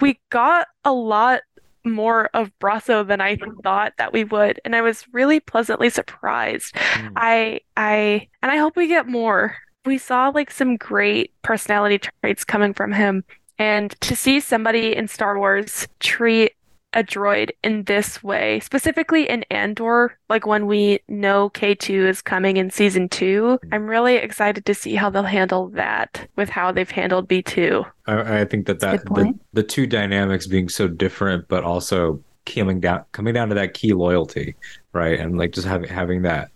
we got a lot more of Brasso than I thought that we would, and I was really pleasantly surprised. Mm. I I and I hope we get more. We saw like some great personality traits coming from him, and to see somebody in Star Wars treat a droid in this way, specifically in Andor, like when we know K2 is coming in season two, mm. I'm really excited to see how they'll handle that with how they've handled B2. I, I think that, that the, the two dynamics being so different, but also coming down coming down to that key loyalty, right? And like just having having that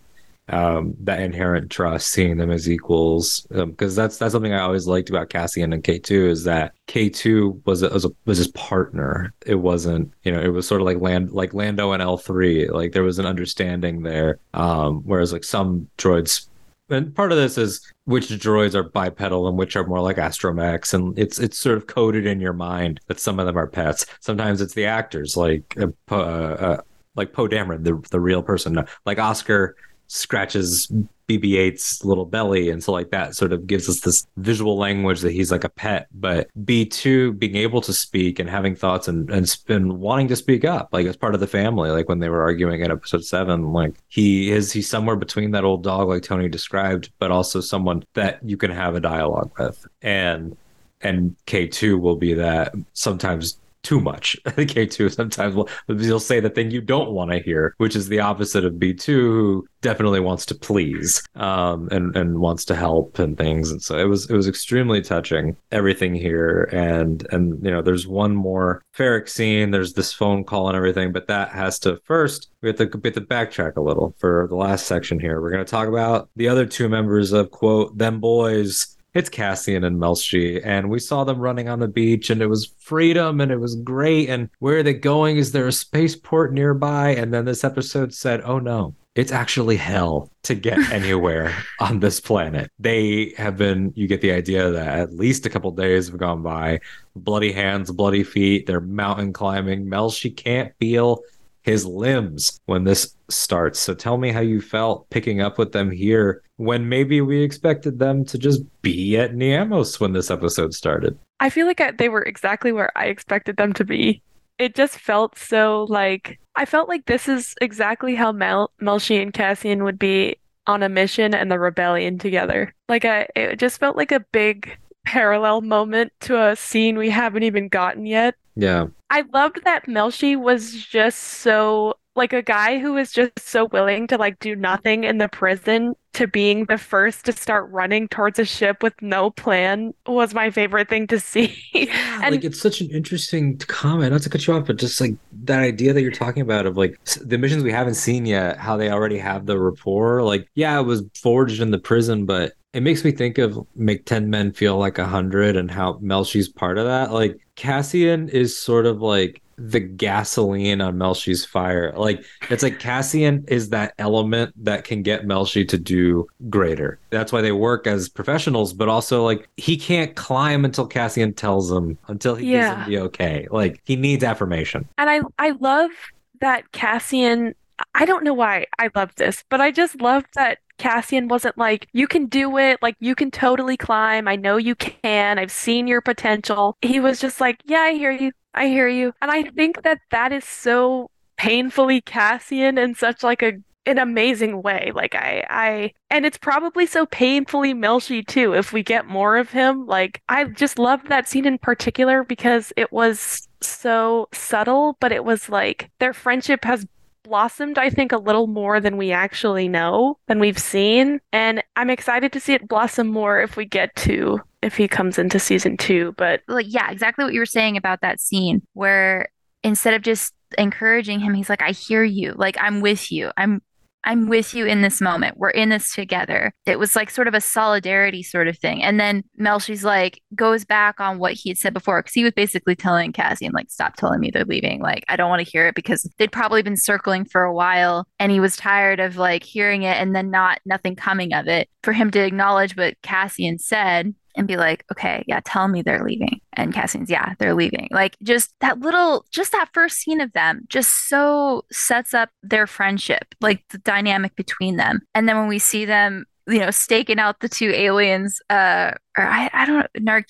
um, that inherent trust, seeing them as equals, because um, that's that's something I always liked about Cassian and K two is that K two was a, was, a, was his partner. It wasn't, you know, it was sort of like land like Lando and L three. Like there was an understanding there. Um, whereas like some droids and part of this is which droids are bipedal and which are more like astromechs and it's it's sort of coded in your mind that some of them are pets sometimes it's the actors like uh, uh, like Poe Dameron, the the real person, like Oscar scratches BB-8's little belly and so like that sort of gives us this visual language that he's like a pet. But B2 being able to speak and having thoughts and and, and wanting to speak up, like as part of the family, like when they were arguing in episode seven, like he is he's somewhere between that old dog like Tony described, but also someone that you can have a dialogue with. And and K2 will be that sometimes too much. *laughs* K2 sometimes will you'll say the thing you don't want to hear, which is the opposite of B2, who definitely wants to please um, and and wants to help and things. And so it was it was extremely touching everything here. And and you know there's one more Ferrix scene. There's this phone call and everything, but that has to first we have to, we have to backtrack a little for the last section here. We're going to talk about the other two members of quote them boys it's Cassian and Melshi, and we saw them running on the beach, and it was freedom, and it was great. And where are they going? Is there a spaceport nearby? And then this episode said, "Oh no, it's actually hell to get *laughs* anywhere on this planet. They have been, you get the idea that at least a couple days have gone by. Bloody hands, bloody feet. They're mountain climbing. Melshi can't feel his limbs when this starts. So tell me how you felt picking up with them here when maybe we expected them to just be at Niamos when this episode started. I feel like I, they were exactly where I expected them to be. It just felt so like I felt like this is exactly how Mel Melshi and Cassian would be on a mission and the rebellion together. Like I it just felt like a big parallel moment to a scene we haven't even gotten yet. Yeah. I loved that Melshi was just so like a guy who is just so willing to like do nothing in the prison to being the first to start running towards a ship with no plan was my favorite thing to see. Yeah, *laughs* And- like it's such an interesting comment. Not to cut you off, but just like that idea that you're talking about of like the missions we haven't seen yet, how they already have the rapport. Like, yeah, it was forged in the prison, but it makes me think of make 10 men feel like a hundred and how Melshi's part of that. Like Cassian is sort of like the gasoline on Melshi's fire. Like it's like Cassian is that element that can get Melshi to do greater. That's why they work as professionals, but also like he can't climb until Cassian tells him, until he gives him the okay. Like he needs affirmation. And I I love that Cassian I don't know why I love this, but I just love that Cassian wasn't like, you can do it, like you can totally climb. I know you can. I've seen your potential. He was just like, yeah, I hear you. I hear you. And I think that that is so painfully Cassian in such like a an amazing way. Like I I and it's probably so painfully Melshi too if we get more of him. Like I just loved that scene in particular because it was so subtle, but it was like their friendship has blossomed, I think, a little more than we actually know, than we've seen. And I'm excited to see it blossom more if we get to if he comes into season two. But like yeah, exactly what you were saying about that scene where instead of just encouraging him, he's like, I hear you. Like I'm with you. I'm I'm with you in this moment. We're in this together. It was like sort of a solidarity sort of thing. And then Melshi's like goes back on what he had said before because he was basically telling Cassian, like, stop telling me they're leaving. Like, I don't want to hear it because they'd probably been circling for a while and he was tired of like hearing it and then not nothing coming of it. For him to acknowledge what Cassian said and be like, okay, yeah, tell me they're leaving. And Cassian's, yeah, they're leaving. Like just that little, just that first scene of them just so sets up their friendship, like the dynamic between them. And then when we see them, you know, staking out the two aliens, uh, or I, I don't know,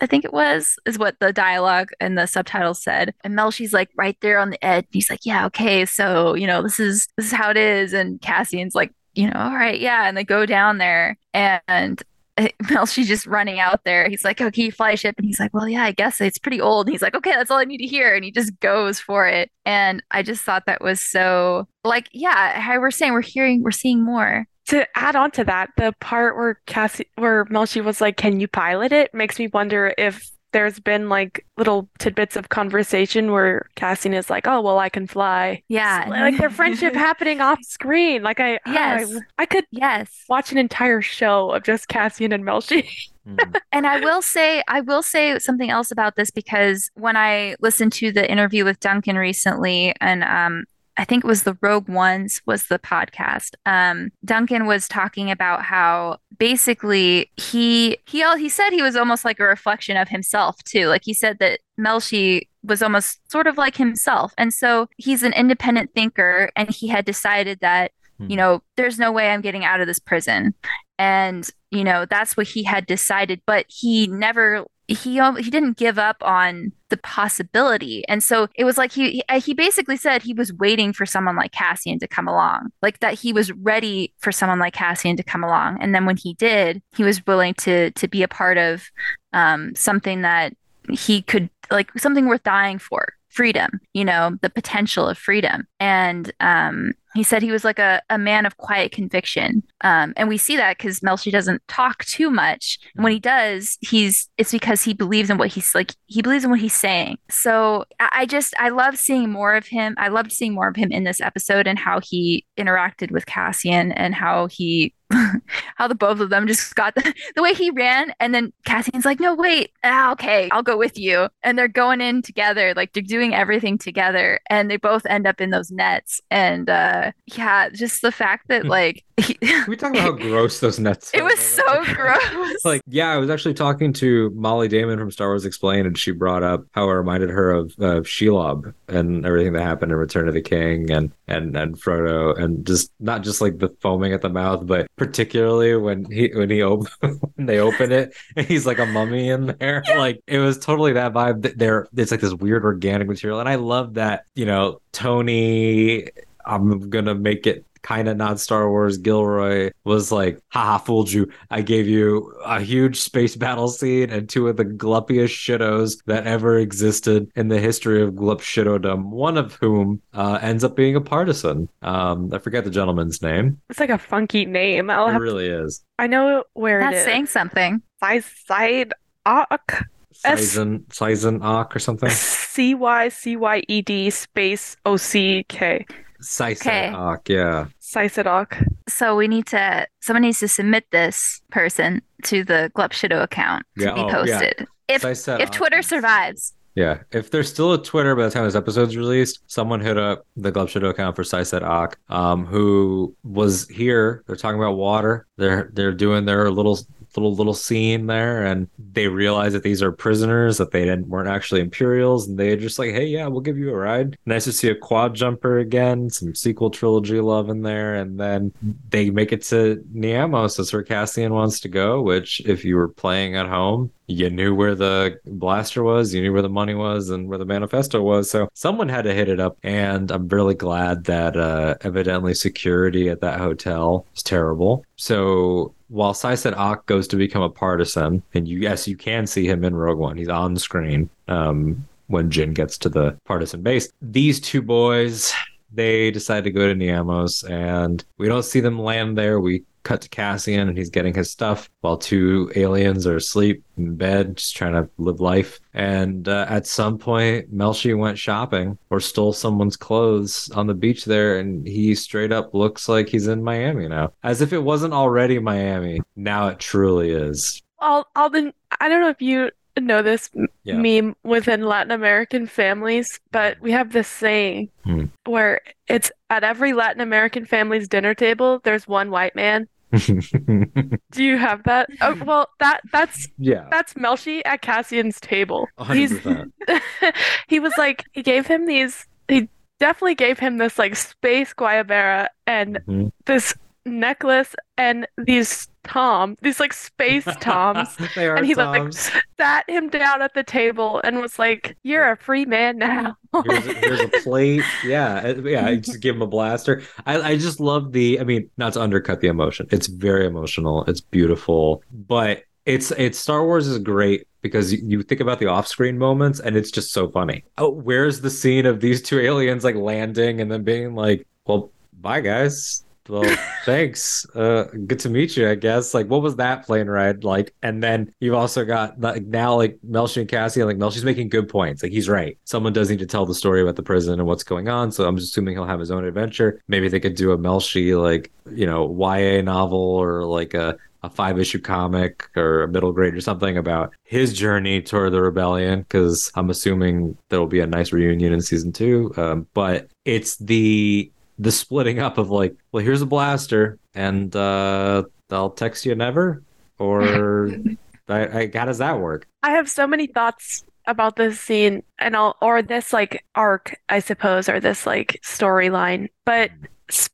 I think it was, is what the dialogue and the subtitles said. And Melshi's like right there on the edge. He's like, yeah, okay, so, you know, this is this is how it is. And Cassian's like, you know, all right, yeah. And they go down there and *laughs* Melshi's just running out there. He's like, "Oh, fly a ship?" And he's like, "Well, yeah, I guess it's pretty old." And he's like, "Okay, that's all I need to hear." And he just goes for it. And I just thought that was so like, yeah, how we're saying we're hearing, we're seeing more. to add on to that, the part where Cassie, where Melshi was like, "Can you pilot it?" makes me wonder if there's been like little tidbits of conversation where Cassian is like, "Oh, well, I can fly." Yeah. So, like their friendship *laughs* happening off screen. Like I, Yes. I, I could Yes. watch an entire show of just Cassian and Melshi. Mm. *laughs* And I will say, I will say something else about this because when I listened to the interview with Duncan recently, and um, I think it was the Rogue Ones was the podcast. Um, Duncan was talking about how basically he he all he said he was almost like a reflection of himself too. Like he said that Melshi was almost sort of like himself, and so he's an independent thinker, and he had decided that you know there's no way I'm getting out of this prison, and you know that's what he had decided, but he never he he didn't give up on the possibility. And so it was like he he- he basically said he was waiting for someone like Cassian to come along like that he was ready for someone like Cassian to come along. And then when he did he was willing to to be a part of um something that he could like something worth dying for freedom you know the potential of freedom. And um he said he was like a, a man of quiet conviction. Um and we see that because melshi doesn't talk too much. And when he does he's it's because he believes in what he's like he believes in what he's saying. So i, I just i love seeing more of him. I loved seeing more of him in this episode and how he interacted with cassian and how he *laughs* how the both of them just got the, *laughs* the way he ran. And then cassian's like no wait ah, okay i'll go with you. And they're going in together like they're doing everything together. And they both end up in those nets. And uh yeah just the fact that like he, we talk about how *laughs* gross those nets it was so gross. Like yeah i was actually talking to molly damon from star wars explained and she brought up how it reminded her of uh, shelob and everything that happened in return of the king and and and frodo and just not just like the foaming at the mouth but particularly when he when he open *laughs* when they open it and he's like a mummy in there. Like it was totally that vibe that there it's like this weird organic material and i love that you know tony i'm gonna make it kind of not Star Wars. Gilroy was like, haha, fooled you. I gave you a huge space battle scene and two of the gluppiest shittos that ever existed in the history of glup shittodom, one of whom uh, ends up being a partisan. Um, I forget the gentleman's name. It's like a funky name. I'll It have really is. I know where That's it is. saying something. Side Ock. S- Sizen, Sizen Ock or something? C Y C Y E D space O C K. Sizen Ock, yeah. Sysadok. So we need to someone needs to submit this person to the Glup Shitto account to Yeah, be oh, yeah. posted. If Syset if Twitter survives. Yeah, if there's still a Twitter by the time this episode's released, someone hit up the Shadow account for Syset Ock, um, who was here. They're talking about water. They're they're doing their little little little scene there, and they realize that these are prisoners that they didn't weren't actually Imperials, and they just like, hey, yeah, we'll give you a ride. Nice to see a quad jumper again, some sequel trilogy love in there, and then they make it to Niamos. That's where Cassian wants to go. Which, if you were playing at home, you knew where the blaster was, you knew where the money was, and where the manifesto was. So someone had to hit it up, and I'm really glad that uh, evidently security at that hotel is terrible. So while Syset Ock goes to become a partisan, and you yes, you can see him in Rogue One. He's on screen um, when Jyn gets to the partisan base. These two boys. They decide to go to Niamos, and we don't see them land there. We cut to Cassian and he's getting his stuff while two aliens are asleep in bed, just trying to live life. And uh, at some point, Melshi went shopping or stole someone's clothes on the beach there, and he straight up looks like he's in Miami now, as if it wasn't already Miami. Now it truly is. All all the I don't know if you know this Yeah. meme within Latin American families, but we have this saying Hmm. where it's at every Latin American family's dinner table, there's one white man. *laughs* Do you have that? Oh, well, that that's yeah, that's Melshi at Cassian's table. He's 100%. *laughs* he was like he gave him these he definitely gave him this like space guayabera and Mhm. this necklace and these tom these like space *laughs* toms they are and he like sat him down at the table and was like you're a free man now here's, a, here's a plate. Yeah, uh, yeah. I just give him a blaster. I, I just love the. I mean, not to undercut the emotion. It's very emotional. It's beautiful, but it's it's Star Wars is great because you, you think about the off-screen moments and it's just so funny. Oh, where's the scene of these two aliens like landing and then being like, "Well, bye guys." Well, thanks. Uh, good to meet you, I guess. Like, what was that plane ride like? And then you've also got like now like Melshi and Cassian. Like Melshi's making good points. Like he's right. Someone does need to tell the story about the prison and what's going on. So I'm just assuming he'll have his own adventure. Maybe they could do a Melshi like you know YA novel or like a a five issue comic or a middle grade or something about his journey toward the rebellion because i'm assuming there'll be a nice reunion in season two um, but it's the the splitting up of like well here's a blaster and uh i'll text you never or *laughs* I, I, how does that work i have so many thoughts about this scene and all or this like arc i suppose or this like storyline but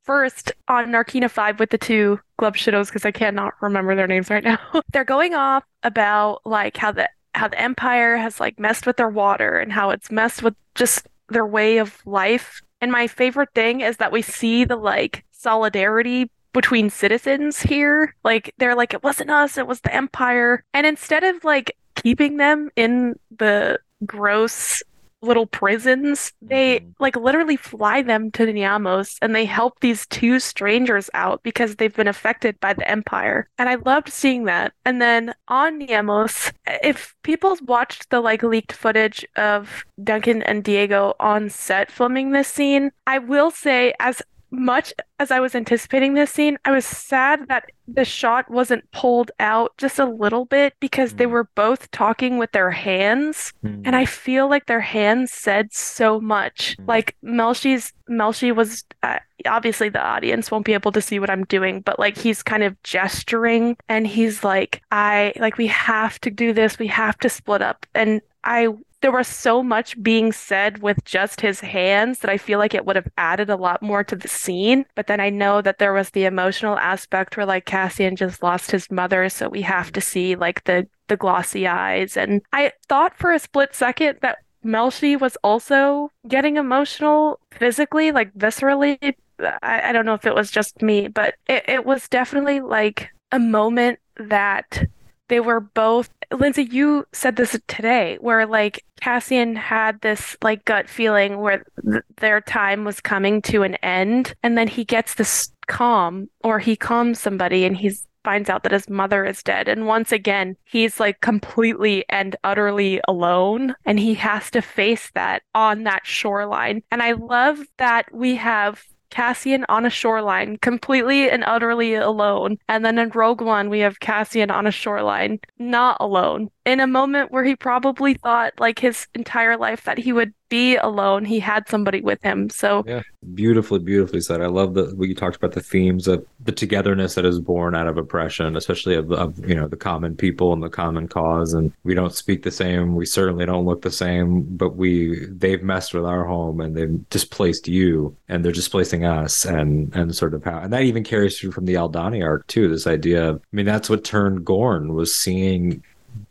first on Narkina 5 with the two glove shitos because I cannot remember their names right now. *laughs* They're going off about like how the how the empire has like messed with their water and how it's messed with just their way of life. And my favorite thing is that we see the like solidarity between citizens here. Like they're like it wasn't us, it was the empire. And instead of like keeping them in the gross little prisons. They Mhm. like literally fly them to Niamos and they help these two strangers out because they've been affected by the Empire. And I loved seeing that. And then on Niamos, if people watched the like leaked footage of Duncan and Diego on set filming this scene, I will say as much as I was anticipating this scene, I was sad that the shot wasn't pulled out just a little bit because they Mm. were both talking with their hands. And I feel like their hands said so much. Mm. Like Melshi's Melshi was uh, obviously the audience won't be able to see what I'm doing, but like he's kind of gesturing and he's like, I like we have to do this. We have to split up. And I there was so much being said with just his hands that I feel like it would have added a lot more to the scene. But then I know that there was the emotional aspect where like Cassian just lost his mother, so we have to see like the the glossy eyes. And I thought for a split second that Melshi was also getting emotional physically, like viscerally I, I don't know if it was just me, but it, it was definitely like a moment that they were both Lindsay, you said this today, where like Cassian had this like gut feeling where th- their time was coming to an end, and then he gets this calm, or he calms somebody, and he's finds out that his mother is dead. And once again, he's like completely and utterly alone. And he has to face that on that shoreline. And I love that we have Cassian on a shoreline, completely and utterly alone. And then in Rogue One, we have Cassian on a shoreline, not alone. In a moment where he probably thought, like his entire life, that he would be alone, he had somebody with him. So Yeah, beautifully, beautifully said. I love the what you talked about the themes of the togetherness that is born out of oppression, especially of, of you know the common people and the common cause. And we don't speak the same. We certainly don't look the same. But we they've messed with our home and they've displaced you, and they're displacing us, and and sort of how and that even carries through from the Aldhani arc too. This idea of I mean that's what turned Gorn was seeing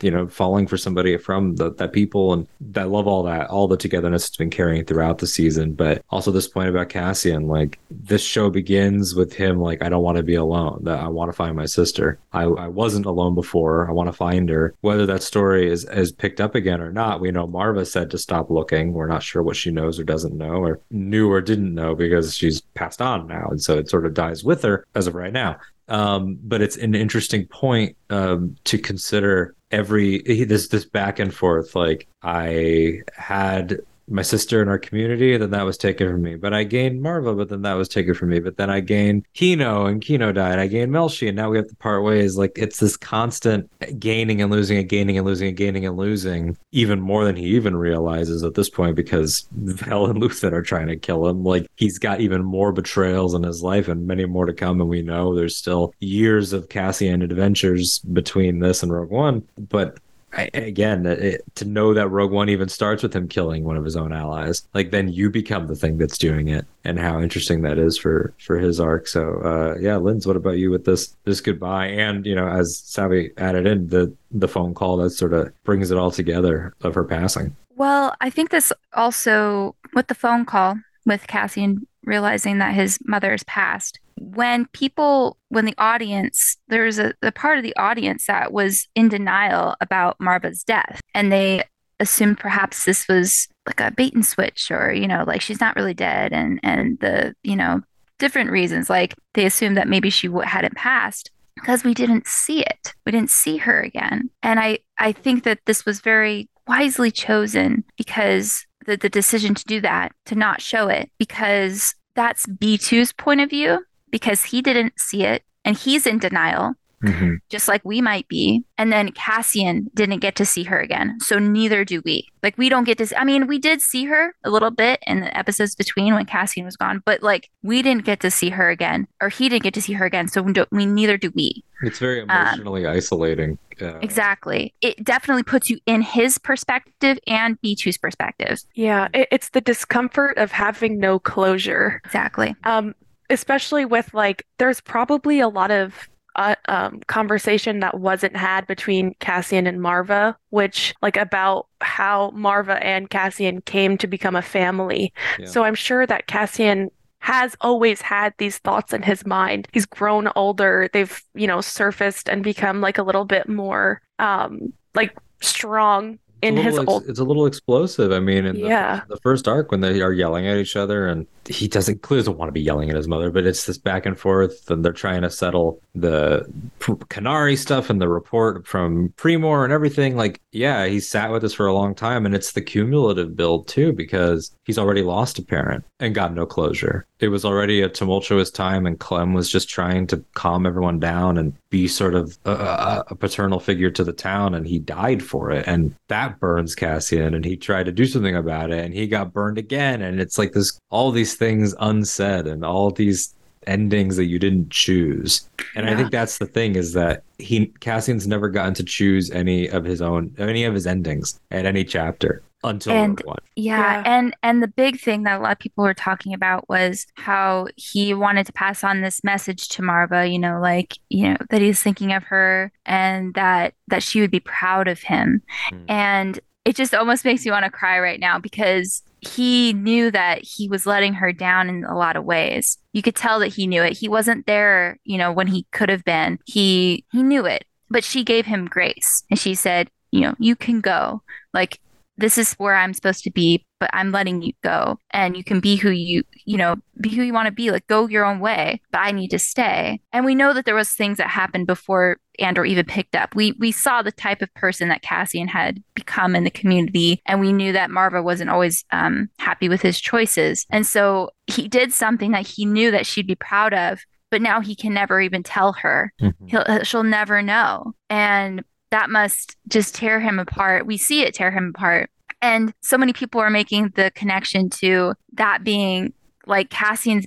you know, falling for somebody from the, that people. And I love all that, all the togetherness it's been carrying throughout the season. But also this point about Cassian, like this show begins with him, like, I don't want to be alone, that I want to find my sister. I, I wasn't alone before. I want to find her. Whether that story is, is picked up again or not, we know Marva said to stop looking. We're not sure what she knows or doesn't know or knew or didn't know because she's passed on now. And so it sort of dies with her as of right now. Um, but it's an interesting point um, to consider every this this back and forth. Like I had my sister in our community, then that was taken from me. But I gained Marva, but then that was taken from me. But then I gained Kino, and Kino died. I gained Melshi, and now we have to part ways. Like it's this constant gaining and losing, and gaining and losing, and gaining and losing, even more than he even realizes at this point, because *laughs* Vel and Luthen are trying to kill him. Like he's got even more betrayals in his life, and many more to come. And we know there's still years of Cassian adventures between this and Rogue One, but I, again, it, to know that Rogue One even starts with him killing one of his own allies, like then you become the thing that's doing it, and how interesting that is for for his arc. So, uh, yeah, Linz, what about you with this this goodbye? And you know, as Savvy added in the the phone call that sort of brings it all together of her passing. Well, I think this also with the phone call with Cassian realizing that his mother has passed. When people, when the audience, there was a, part of the audience that was in denial about Marva's death, and they assumed perhaps this was like a bait and switch, or you know, like she's not really dead, and and the you know different reasons, like they assumed that maybe she hadn't passed because we didn't see it, we didn't see her again, and I I think that this was very wisely chosen because the, the decision to do that, to not show it, because that's B2's point of view, because he didn't see it and he's in denial, Mm-hmm. just like we might be. And then Cassian didn't get to see her again. So neither do we. Like, we don't get to, see, I mean, we did see her a little bit in the episodes between when Cassian was gone, but like, we didn't get to see her again, or he didn't get to see her again. So we, don't, we neither do we. It's very emotionally isolating. Uh, Exactly. It definitely puts you in his perspective and B2's perspective. yeah, it, it's the discomfort of having no closure. Exactly. Um, especially with like, there's probably a lot of uh, um, conversation that wasn't had between Cassian and Marva, which like about how Marva and Cassian came to become a family. Yeah. So I'm sure that Cassian has always had these thoughts in his mind. He's grown older. They've, you know, surfaced and become like a little bit more um like strong in his little old it's a little explosive. I mean, in Yeah. the first arc when they are yelling at each other, and he doesn't clearly doesn't want to be yelling at his mother, but it's this back and forth, and they're trying to settle the Kenari stuff and the report from Pre-Mor and everything. Like, yeah, he sat with us for a long time, and it's the cumulative build too, because he's already lost a parent and got no closure. It was already a tumultuous time, and Clem was just trying to calm everyone down and be sort of a, a, paternal figure to the town, and he died for it, and that burns Cassian, and he tried to do something about it, and he got burned again, and it's like this, all these things unsaid, and all these endings that you didn't choose. And I think that's the thing is that he Cassian's never gotten to choose any of his own any of his endings at any chapter until And- One. Yeah, Yeah. and and the big thing that a lot of people were talking about was how he wanted to pass on this message to Marva, you know, like, you know, that he's thinking of her and that that she would be proud of him. Hmm. And it just almost makes me want to cry right now because he knew that he was letting her down in a lot of ways. You could tell that he knew it. He wasn't there, you know, when he could have been. He he knew it. But she gave him grace and she said, you know, you can go. Like this is where I'm supposed to be, but I'm letting you go and you can be who you, you know, be who you want to be, like go your own way, but I need to stay. And we know that there was things that happened before Andor even picked up. We we saw the type of person that Cassian had become in the community and we knew that Marva wasn't always um, happy with his choices. And so he did something that he knew that she'd be proud of, but now he can never even tell her. Mm-hmm. He'll, she'll never know. And that must just tear him apart. We see it tear him apart. And so many people are making the connection to that being like Cassian's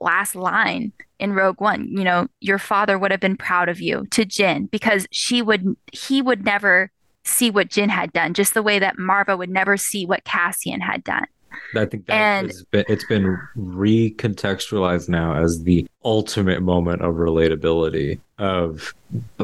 last line in Rogue One. You know, your father would have been proud of you to Jyn because she would, he would never see what Jyn had done, just the way that Marva would never see what Cassian had done. I think that And- has been, it's been recontextualized now as the ultimate moment of relatability of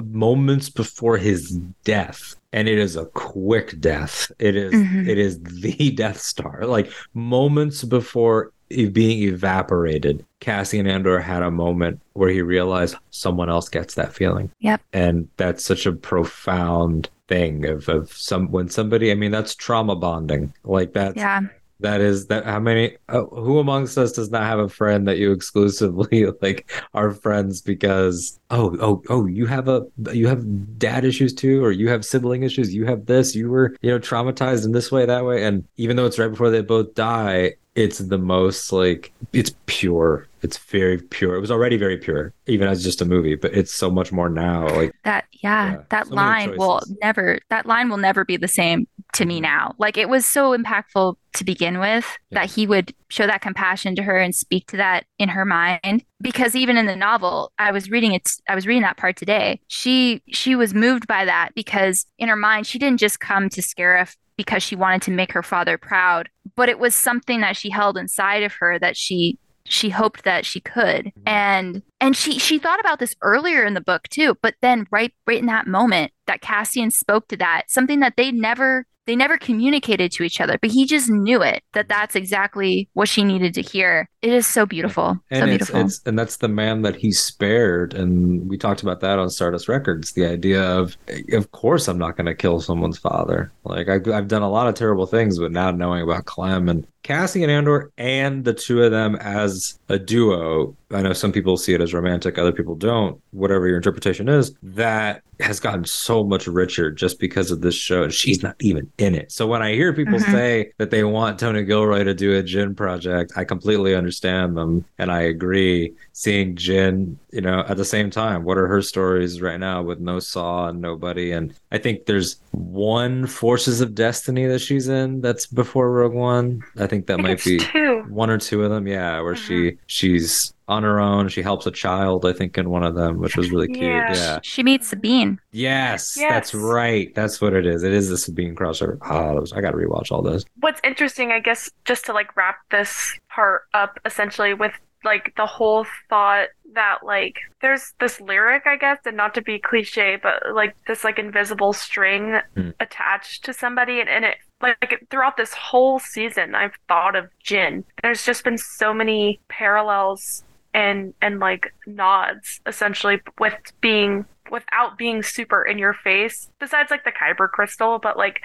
moments before his death. And it is a quick death. It is- Mhm. it is the *laughs* Death Star. Like moments before being evaporated, Cassian Andor had a moment where he realized someone else gets that feeling. Yep. And that's such a profound thing of, of some when somebody I mean that's trauma bonding. Like that's Yeah. That is that how many uh, who amongst us does not have a friend that you exclusively *laughs* like are friends because oh oh oh you have a you have dad issues too or you have sibling issues you have this you were you know traumatized in this way that way and even though it's right before they both die it's the most like it's pure. It's very pure. It was already very pure even as just a movie but it's so much more now like That yeah, Yeah, that so line will never that line will never be the same to me mm-hmm. now. Like it was so impactful to begin with Yeah. that he would show that compassion to her and speak to that in her mind because even in the novel I was reading it I was reading that part today. She she was moved by that because in her mind she didn't just come to Scarif because she wanted to make her father proud, but it was something that she held inside of her that she she hoped that she could mm-hmm. and and she she thought about this earlier in the book too but then right right in that moment that cassian spoke to that something that they never they never communicated to each other but he just knew it that mm-hmm. that's exactly what she needed to hear. It is so beautiful so and it's, beautiful. it's and that's the man that he spared and we talked about that on stardust records the idea of of course i'm not going to kill someone's father. Like I, i've done a lot of terrible things but now knowing about clem and cassie and andor and the two of them as a duo i know some people see it as romantic other people don't whatever your interpretation is that has gotten so much richer just because of this show and she's not even in it so when i hear people Mhm. say that they want tony gilroy to do a Jyn project i completely understand them and i agree seeing Jyn, you know, at the same time, what are her stories right now with no Saw and nobody? And I think there's one Forces of Destiny that she's in that's before Rogue One. I think that I think might it's be two. one or two of them, yeah, where she uh-huh. she's on her own. She helps a child, I think, in one of them, which was really cute. Yeah. Yeah. she meets sabine Yes, Yes. that's right. That's what it is. It is the Sabine crossover. Oh, ah, those- I got to rewatch all those. What's interesting, I guess, just to like wrap this part up essentially with like the whole thought that like there's this lyric, I guess, and not to be cliche, but like this like invisible string Hmm. attached to somebody, and, and it like throughout this whole season, I've thought of Jyn. There's just been so many parallels and and like nods essentially with being without being super in your face besides like the kyber crystal but like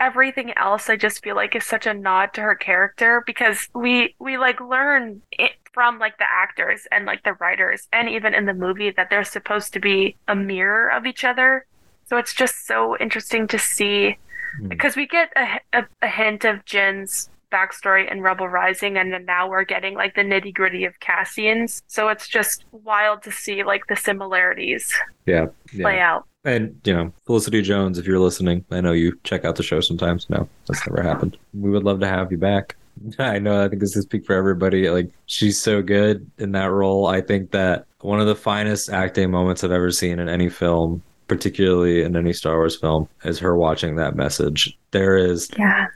everything else i just feel like is such a nod to her character because we we like learn it from like the actors and like the writers and even in the movie that they're supposed to be a mirror of each other so it's just so interesting to see Hmm. because we get a, a, a hint of Jyn's backstory in Rebel Rising, and then now we're getting like the nitty gritty of Cassian's. So it's just wild to see like the similarities Yeah. play out. And, you know, Felicity Jones, if you're listening, I know you check out the show sometimes. No, that's never happened. We would love to have you back. *laughs* I know, I think this is speak for everybody. Like, she's so good in that role. I think that one of the finest acting moments I've ever seen in any film, particularly in any Star Wars film, is her watching that message. There is yeah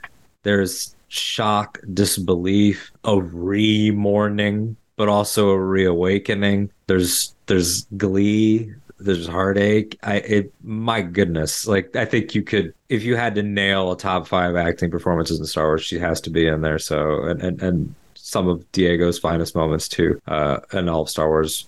there's shock, disbelief, a re-mourning, but also a reawakening. There's there's glee, there's heartache. I it my goodness, like I think you could if you had to nail a top five acting performances in Star Wars, she has to be in there. So and and, and some of Diego's finest moments too, uh, and all of Star Wars.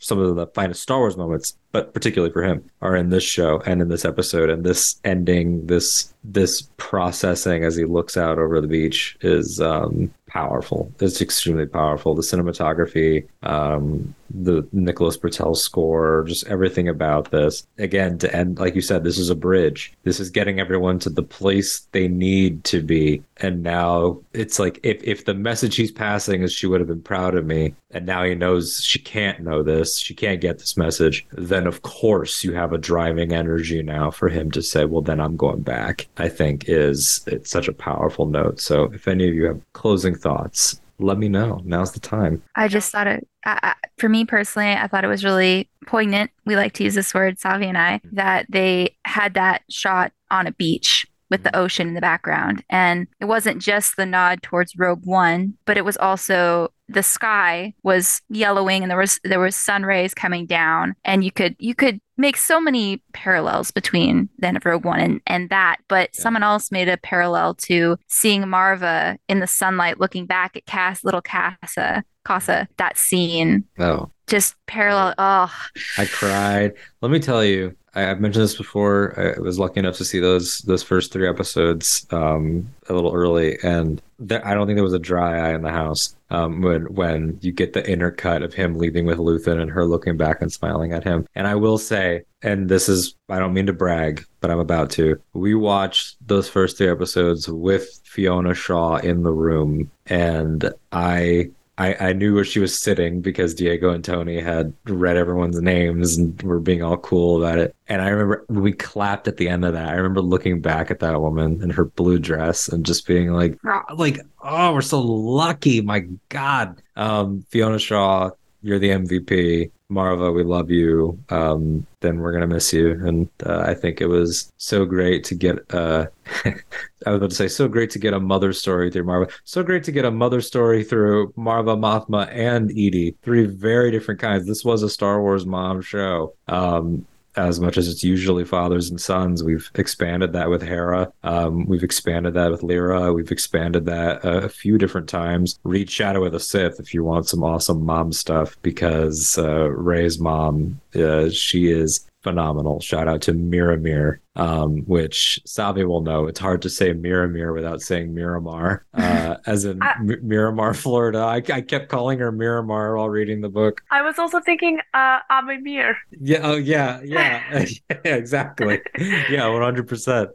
Some of the finest Star Wars moments, but particularly for him, are in this show and in this episode. And this ending, this this processing as he looks out over the beach is um, powerful. It's extremely powerful. The cinematography, um, the Nicholas Britell score, just everything about this. Again, to end, like you said, this is a bridge. This is getting everyone to the place they need to be. And now it's like if if the message he's passing is she would have been proud of me, and now he knows she can't know this, she can't get this message, then of course you have a driving energy now for him to say, well, then I'm going back. I think is it's such a powerful note. So if any of you have closing thoughts, let me know. Now's the time. I just thought it, I, I, for me personally, I thought it was really poignant. We like to use this word, Savi and I, that they had that shot on a beach with the mm-hmm. ocean in the background. And it wasn't just the nod towards Rogue One, but it was also the sky was yellowing and there was there was sun rays coming down and you could you could make so many parallels between then of Rogue One and, and that, but yeah. someone else made a parallel to seeing Marva in the sunlight looking back at Cass little Kassa Kassa, that scene. Oh. Just parallel oh I cried. Let me tell you, I, have mentioned this before. I was lucky enough to see those those first three episodes um, a little early, and I don't think there was a dry eye in the house um, when when you get the inner cut of him leaving with Luthen and her looking back and smiling at him. And I will say, and this is I don't mean to brag, but I'm about to. We watched those first three episodes with Fiona Shaw in the room, and I I, I knew where she was sitting because Diego and Tony had read everyone's names and were being all cool about it. And I remember we clapped at the end of that. I remember looking back at that woman in her blue dress and just being like, like, oh, we're so lucky. My God. Um, Fiona Shaw, you're the MVP. Marva, we love you. Um, then we're gonna miss you. And uh, I think it was so great to get. Uh, *laughs* I was about to say so great to get a mother story through Marva. So great to get a mother story through Marva, Mothma, and Eedy. Three very different kinds. This was a Star Wars mom show. Um, as much as it's usually fathers and sons. We've expanded that with Hera. Um, we've expanded that with Lyra. We've expanded that a, a, few different times. Read Shadow of the Sith if you want some awesome mom stuff because uh, Rey's mom, uh, she is phenomenal. Shout out to Miramir, um, which Savi will know. It's hard to say Miramir without saying Miramar, uh, *laughs* as in I, M- Miramar, Florida. I, I, kept calling her Miramar while reading the book. I was also thinking uh, Amimir. Yeah. Oh, yeah. Yeah. *laughs* *laughs* yeah. Exactly. Yeah. One hundred percent.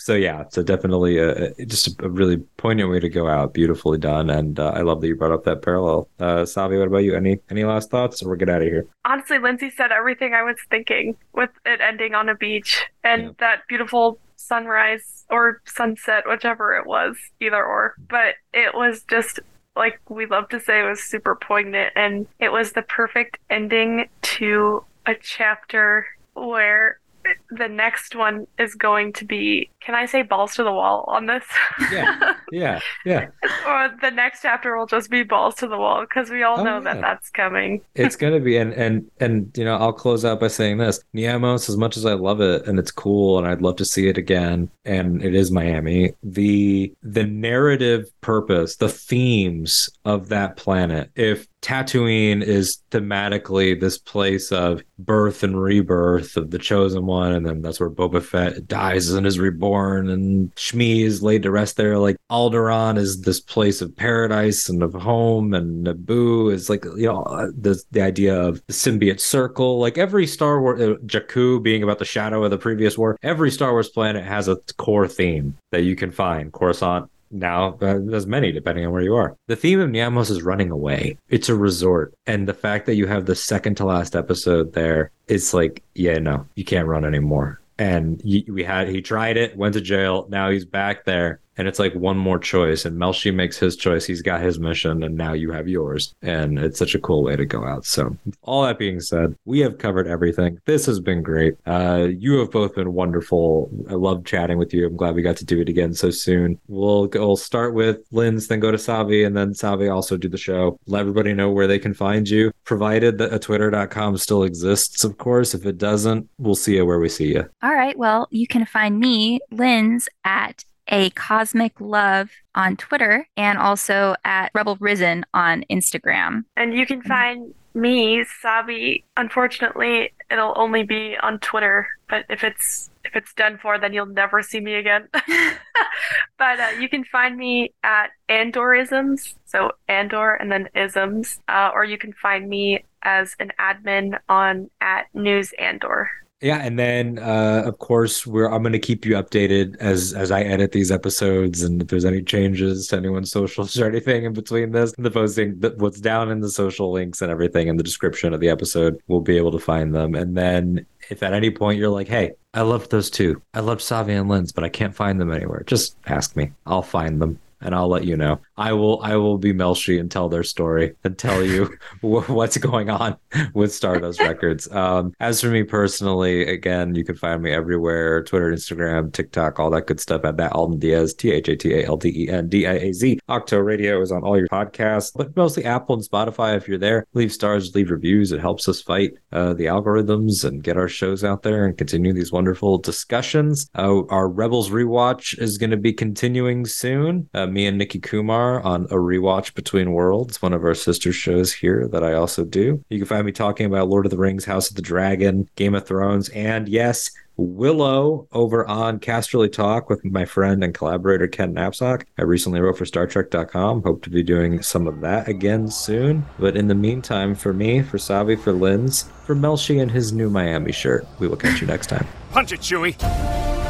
So yeah, so definitely a, just a really poignant way to go out. Beautifully done, and uh, I love that you brought up that parallel. Uh, Savi, what about you? Any any last thoughts, or we get out of here? Honestly, Lindsay said everything I was thinking with it ending on a beach and yeah. that beautiful sunrise or sunset, whichever it was, either or. But it was just like we love to say, it was super poignant, and it was the perfect ending to a chapter where the next one is going to be can I say balls to the wall on this? yeah, yeah, yeah. *laughs* or the next chapter will just be balls to the wall because we all oh, know yeah. that that's coming. *laughs* it's going to be, and and and you know, I'll close out by saying this: Niamos, as much as I love it and it's cool, and I'd love to see it again, and it is Miami. The the narrative purpose, the themes of that planet. If Tatooine is thematically this place of birth and rebirth of the chosen one, and then that's where Boba Fett dies and is reborn, and Shmi is laid to rest there. Like Alderaan is this place of paradise and of home, and Naboo is like you know uh, the the idea of the symbiote circle. Like every Star Wars, uh, Jakku being about the shadow of the previous war. Every Star Wars planet has a core theme that you can find. Coruscant now uh, there's many depending on where you are the theme of Niamos is running away it's a resort and the fact that you have the second to last episode there it's like yeah no you can't run anymore and he, we had he tried it went to jail. Now he's back there and it's like one more choice. And Melshi makes his choice. He's got his mission, and now you have yours. And it's such a cool way to go out. So, all that being said, we have covered everything. This has been great. Uh, you have both been wonderful. I love chatting with you. I'm glad we got to do it again so soon. We'll we'll start with Linz, then go to Savi, and then Savi also do the show. Let everybody know where they can find you, provided that a twitter.com still exists, of course. If it doesn't, we'll see you where we see you. All right. Well, you can find me, Linz, at a cosmic love on Twitter and also at Rebel Risen on Instagram. And you can find me, Savi. Unfortunately, it'll only be on Twitter, but if it's if it's done for, then you'll never see me again. *laughs* but uh, you can find me at Andorisms, so Andor and then isms, uh, or you can find me as an admin on at News Andor. Yeah, and then uh, of course we're I'm going to keep you updated as as I edit these episodes, and if there's any changes to anyone's *laughs* socials or anything in between this, the posting what's down in the social links and everything in the description of the episode, we'll be able to find them. And then if at any point you're like, hey, I loved those two, I loved Savi and Linz, but I can't find them anywhere, just ask me, I'll find them and I'll let you know. I will I will be Melshi and tell their story and tell you *laughs* what's going on with Stardust *laughs* Records. Um, as for me personally, again, you can find me everywhere: Twitter, Instagram, TikTok, all that good stuff at that Alden Diaz, T H A T A L D E N D I A Z. Octo Radio is on all your podcasts, but mostly Apple and Spotify. If you're there, leave stars, leave reviews. It helps us fight uh, the algorithms and get our shows out there and continue these wonderful discussions. Uh, our Rebels rewatch is going to be continuing soon. Uh, me and Nikki Kumar on a rewatch between worlds, one of our sister shows here that I also do. You can find me talking about Lord of the Rings, House of the Dragon, Game of Thrones, and yes, Willow over on Casterly Talk with my friend and collaborator Ken Napzok. I recently wrote for Star Trek.com. Hope to be doing some of that again soon. But in the meantime, for me, for Savi, for Linz, for Melshi and his new Miami shirt, we will catch you next time. Punch it, Chewie.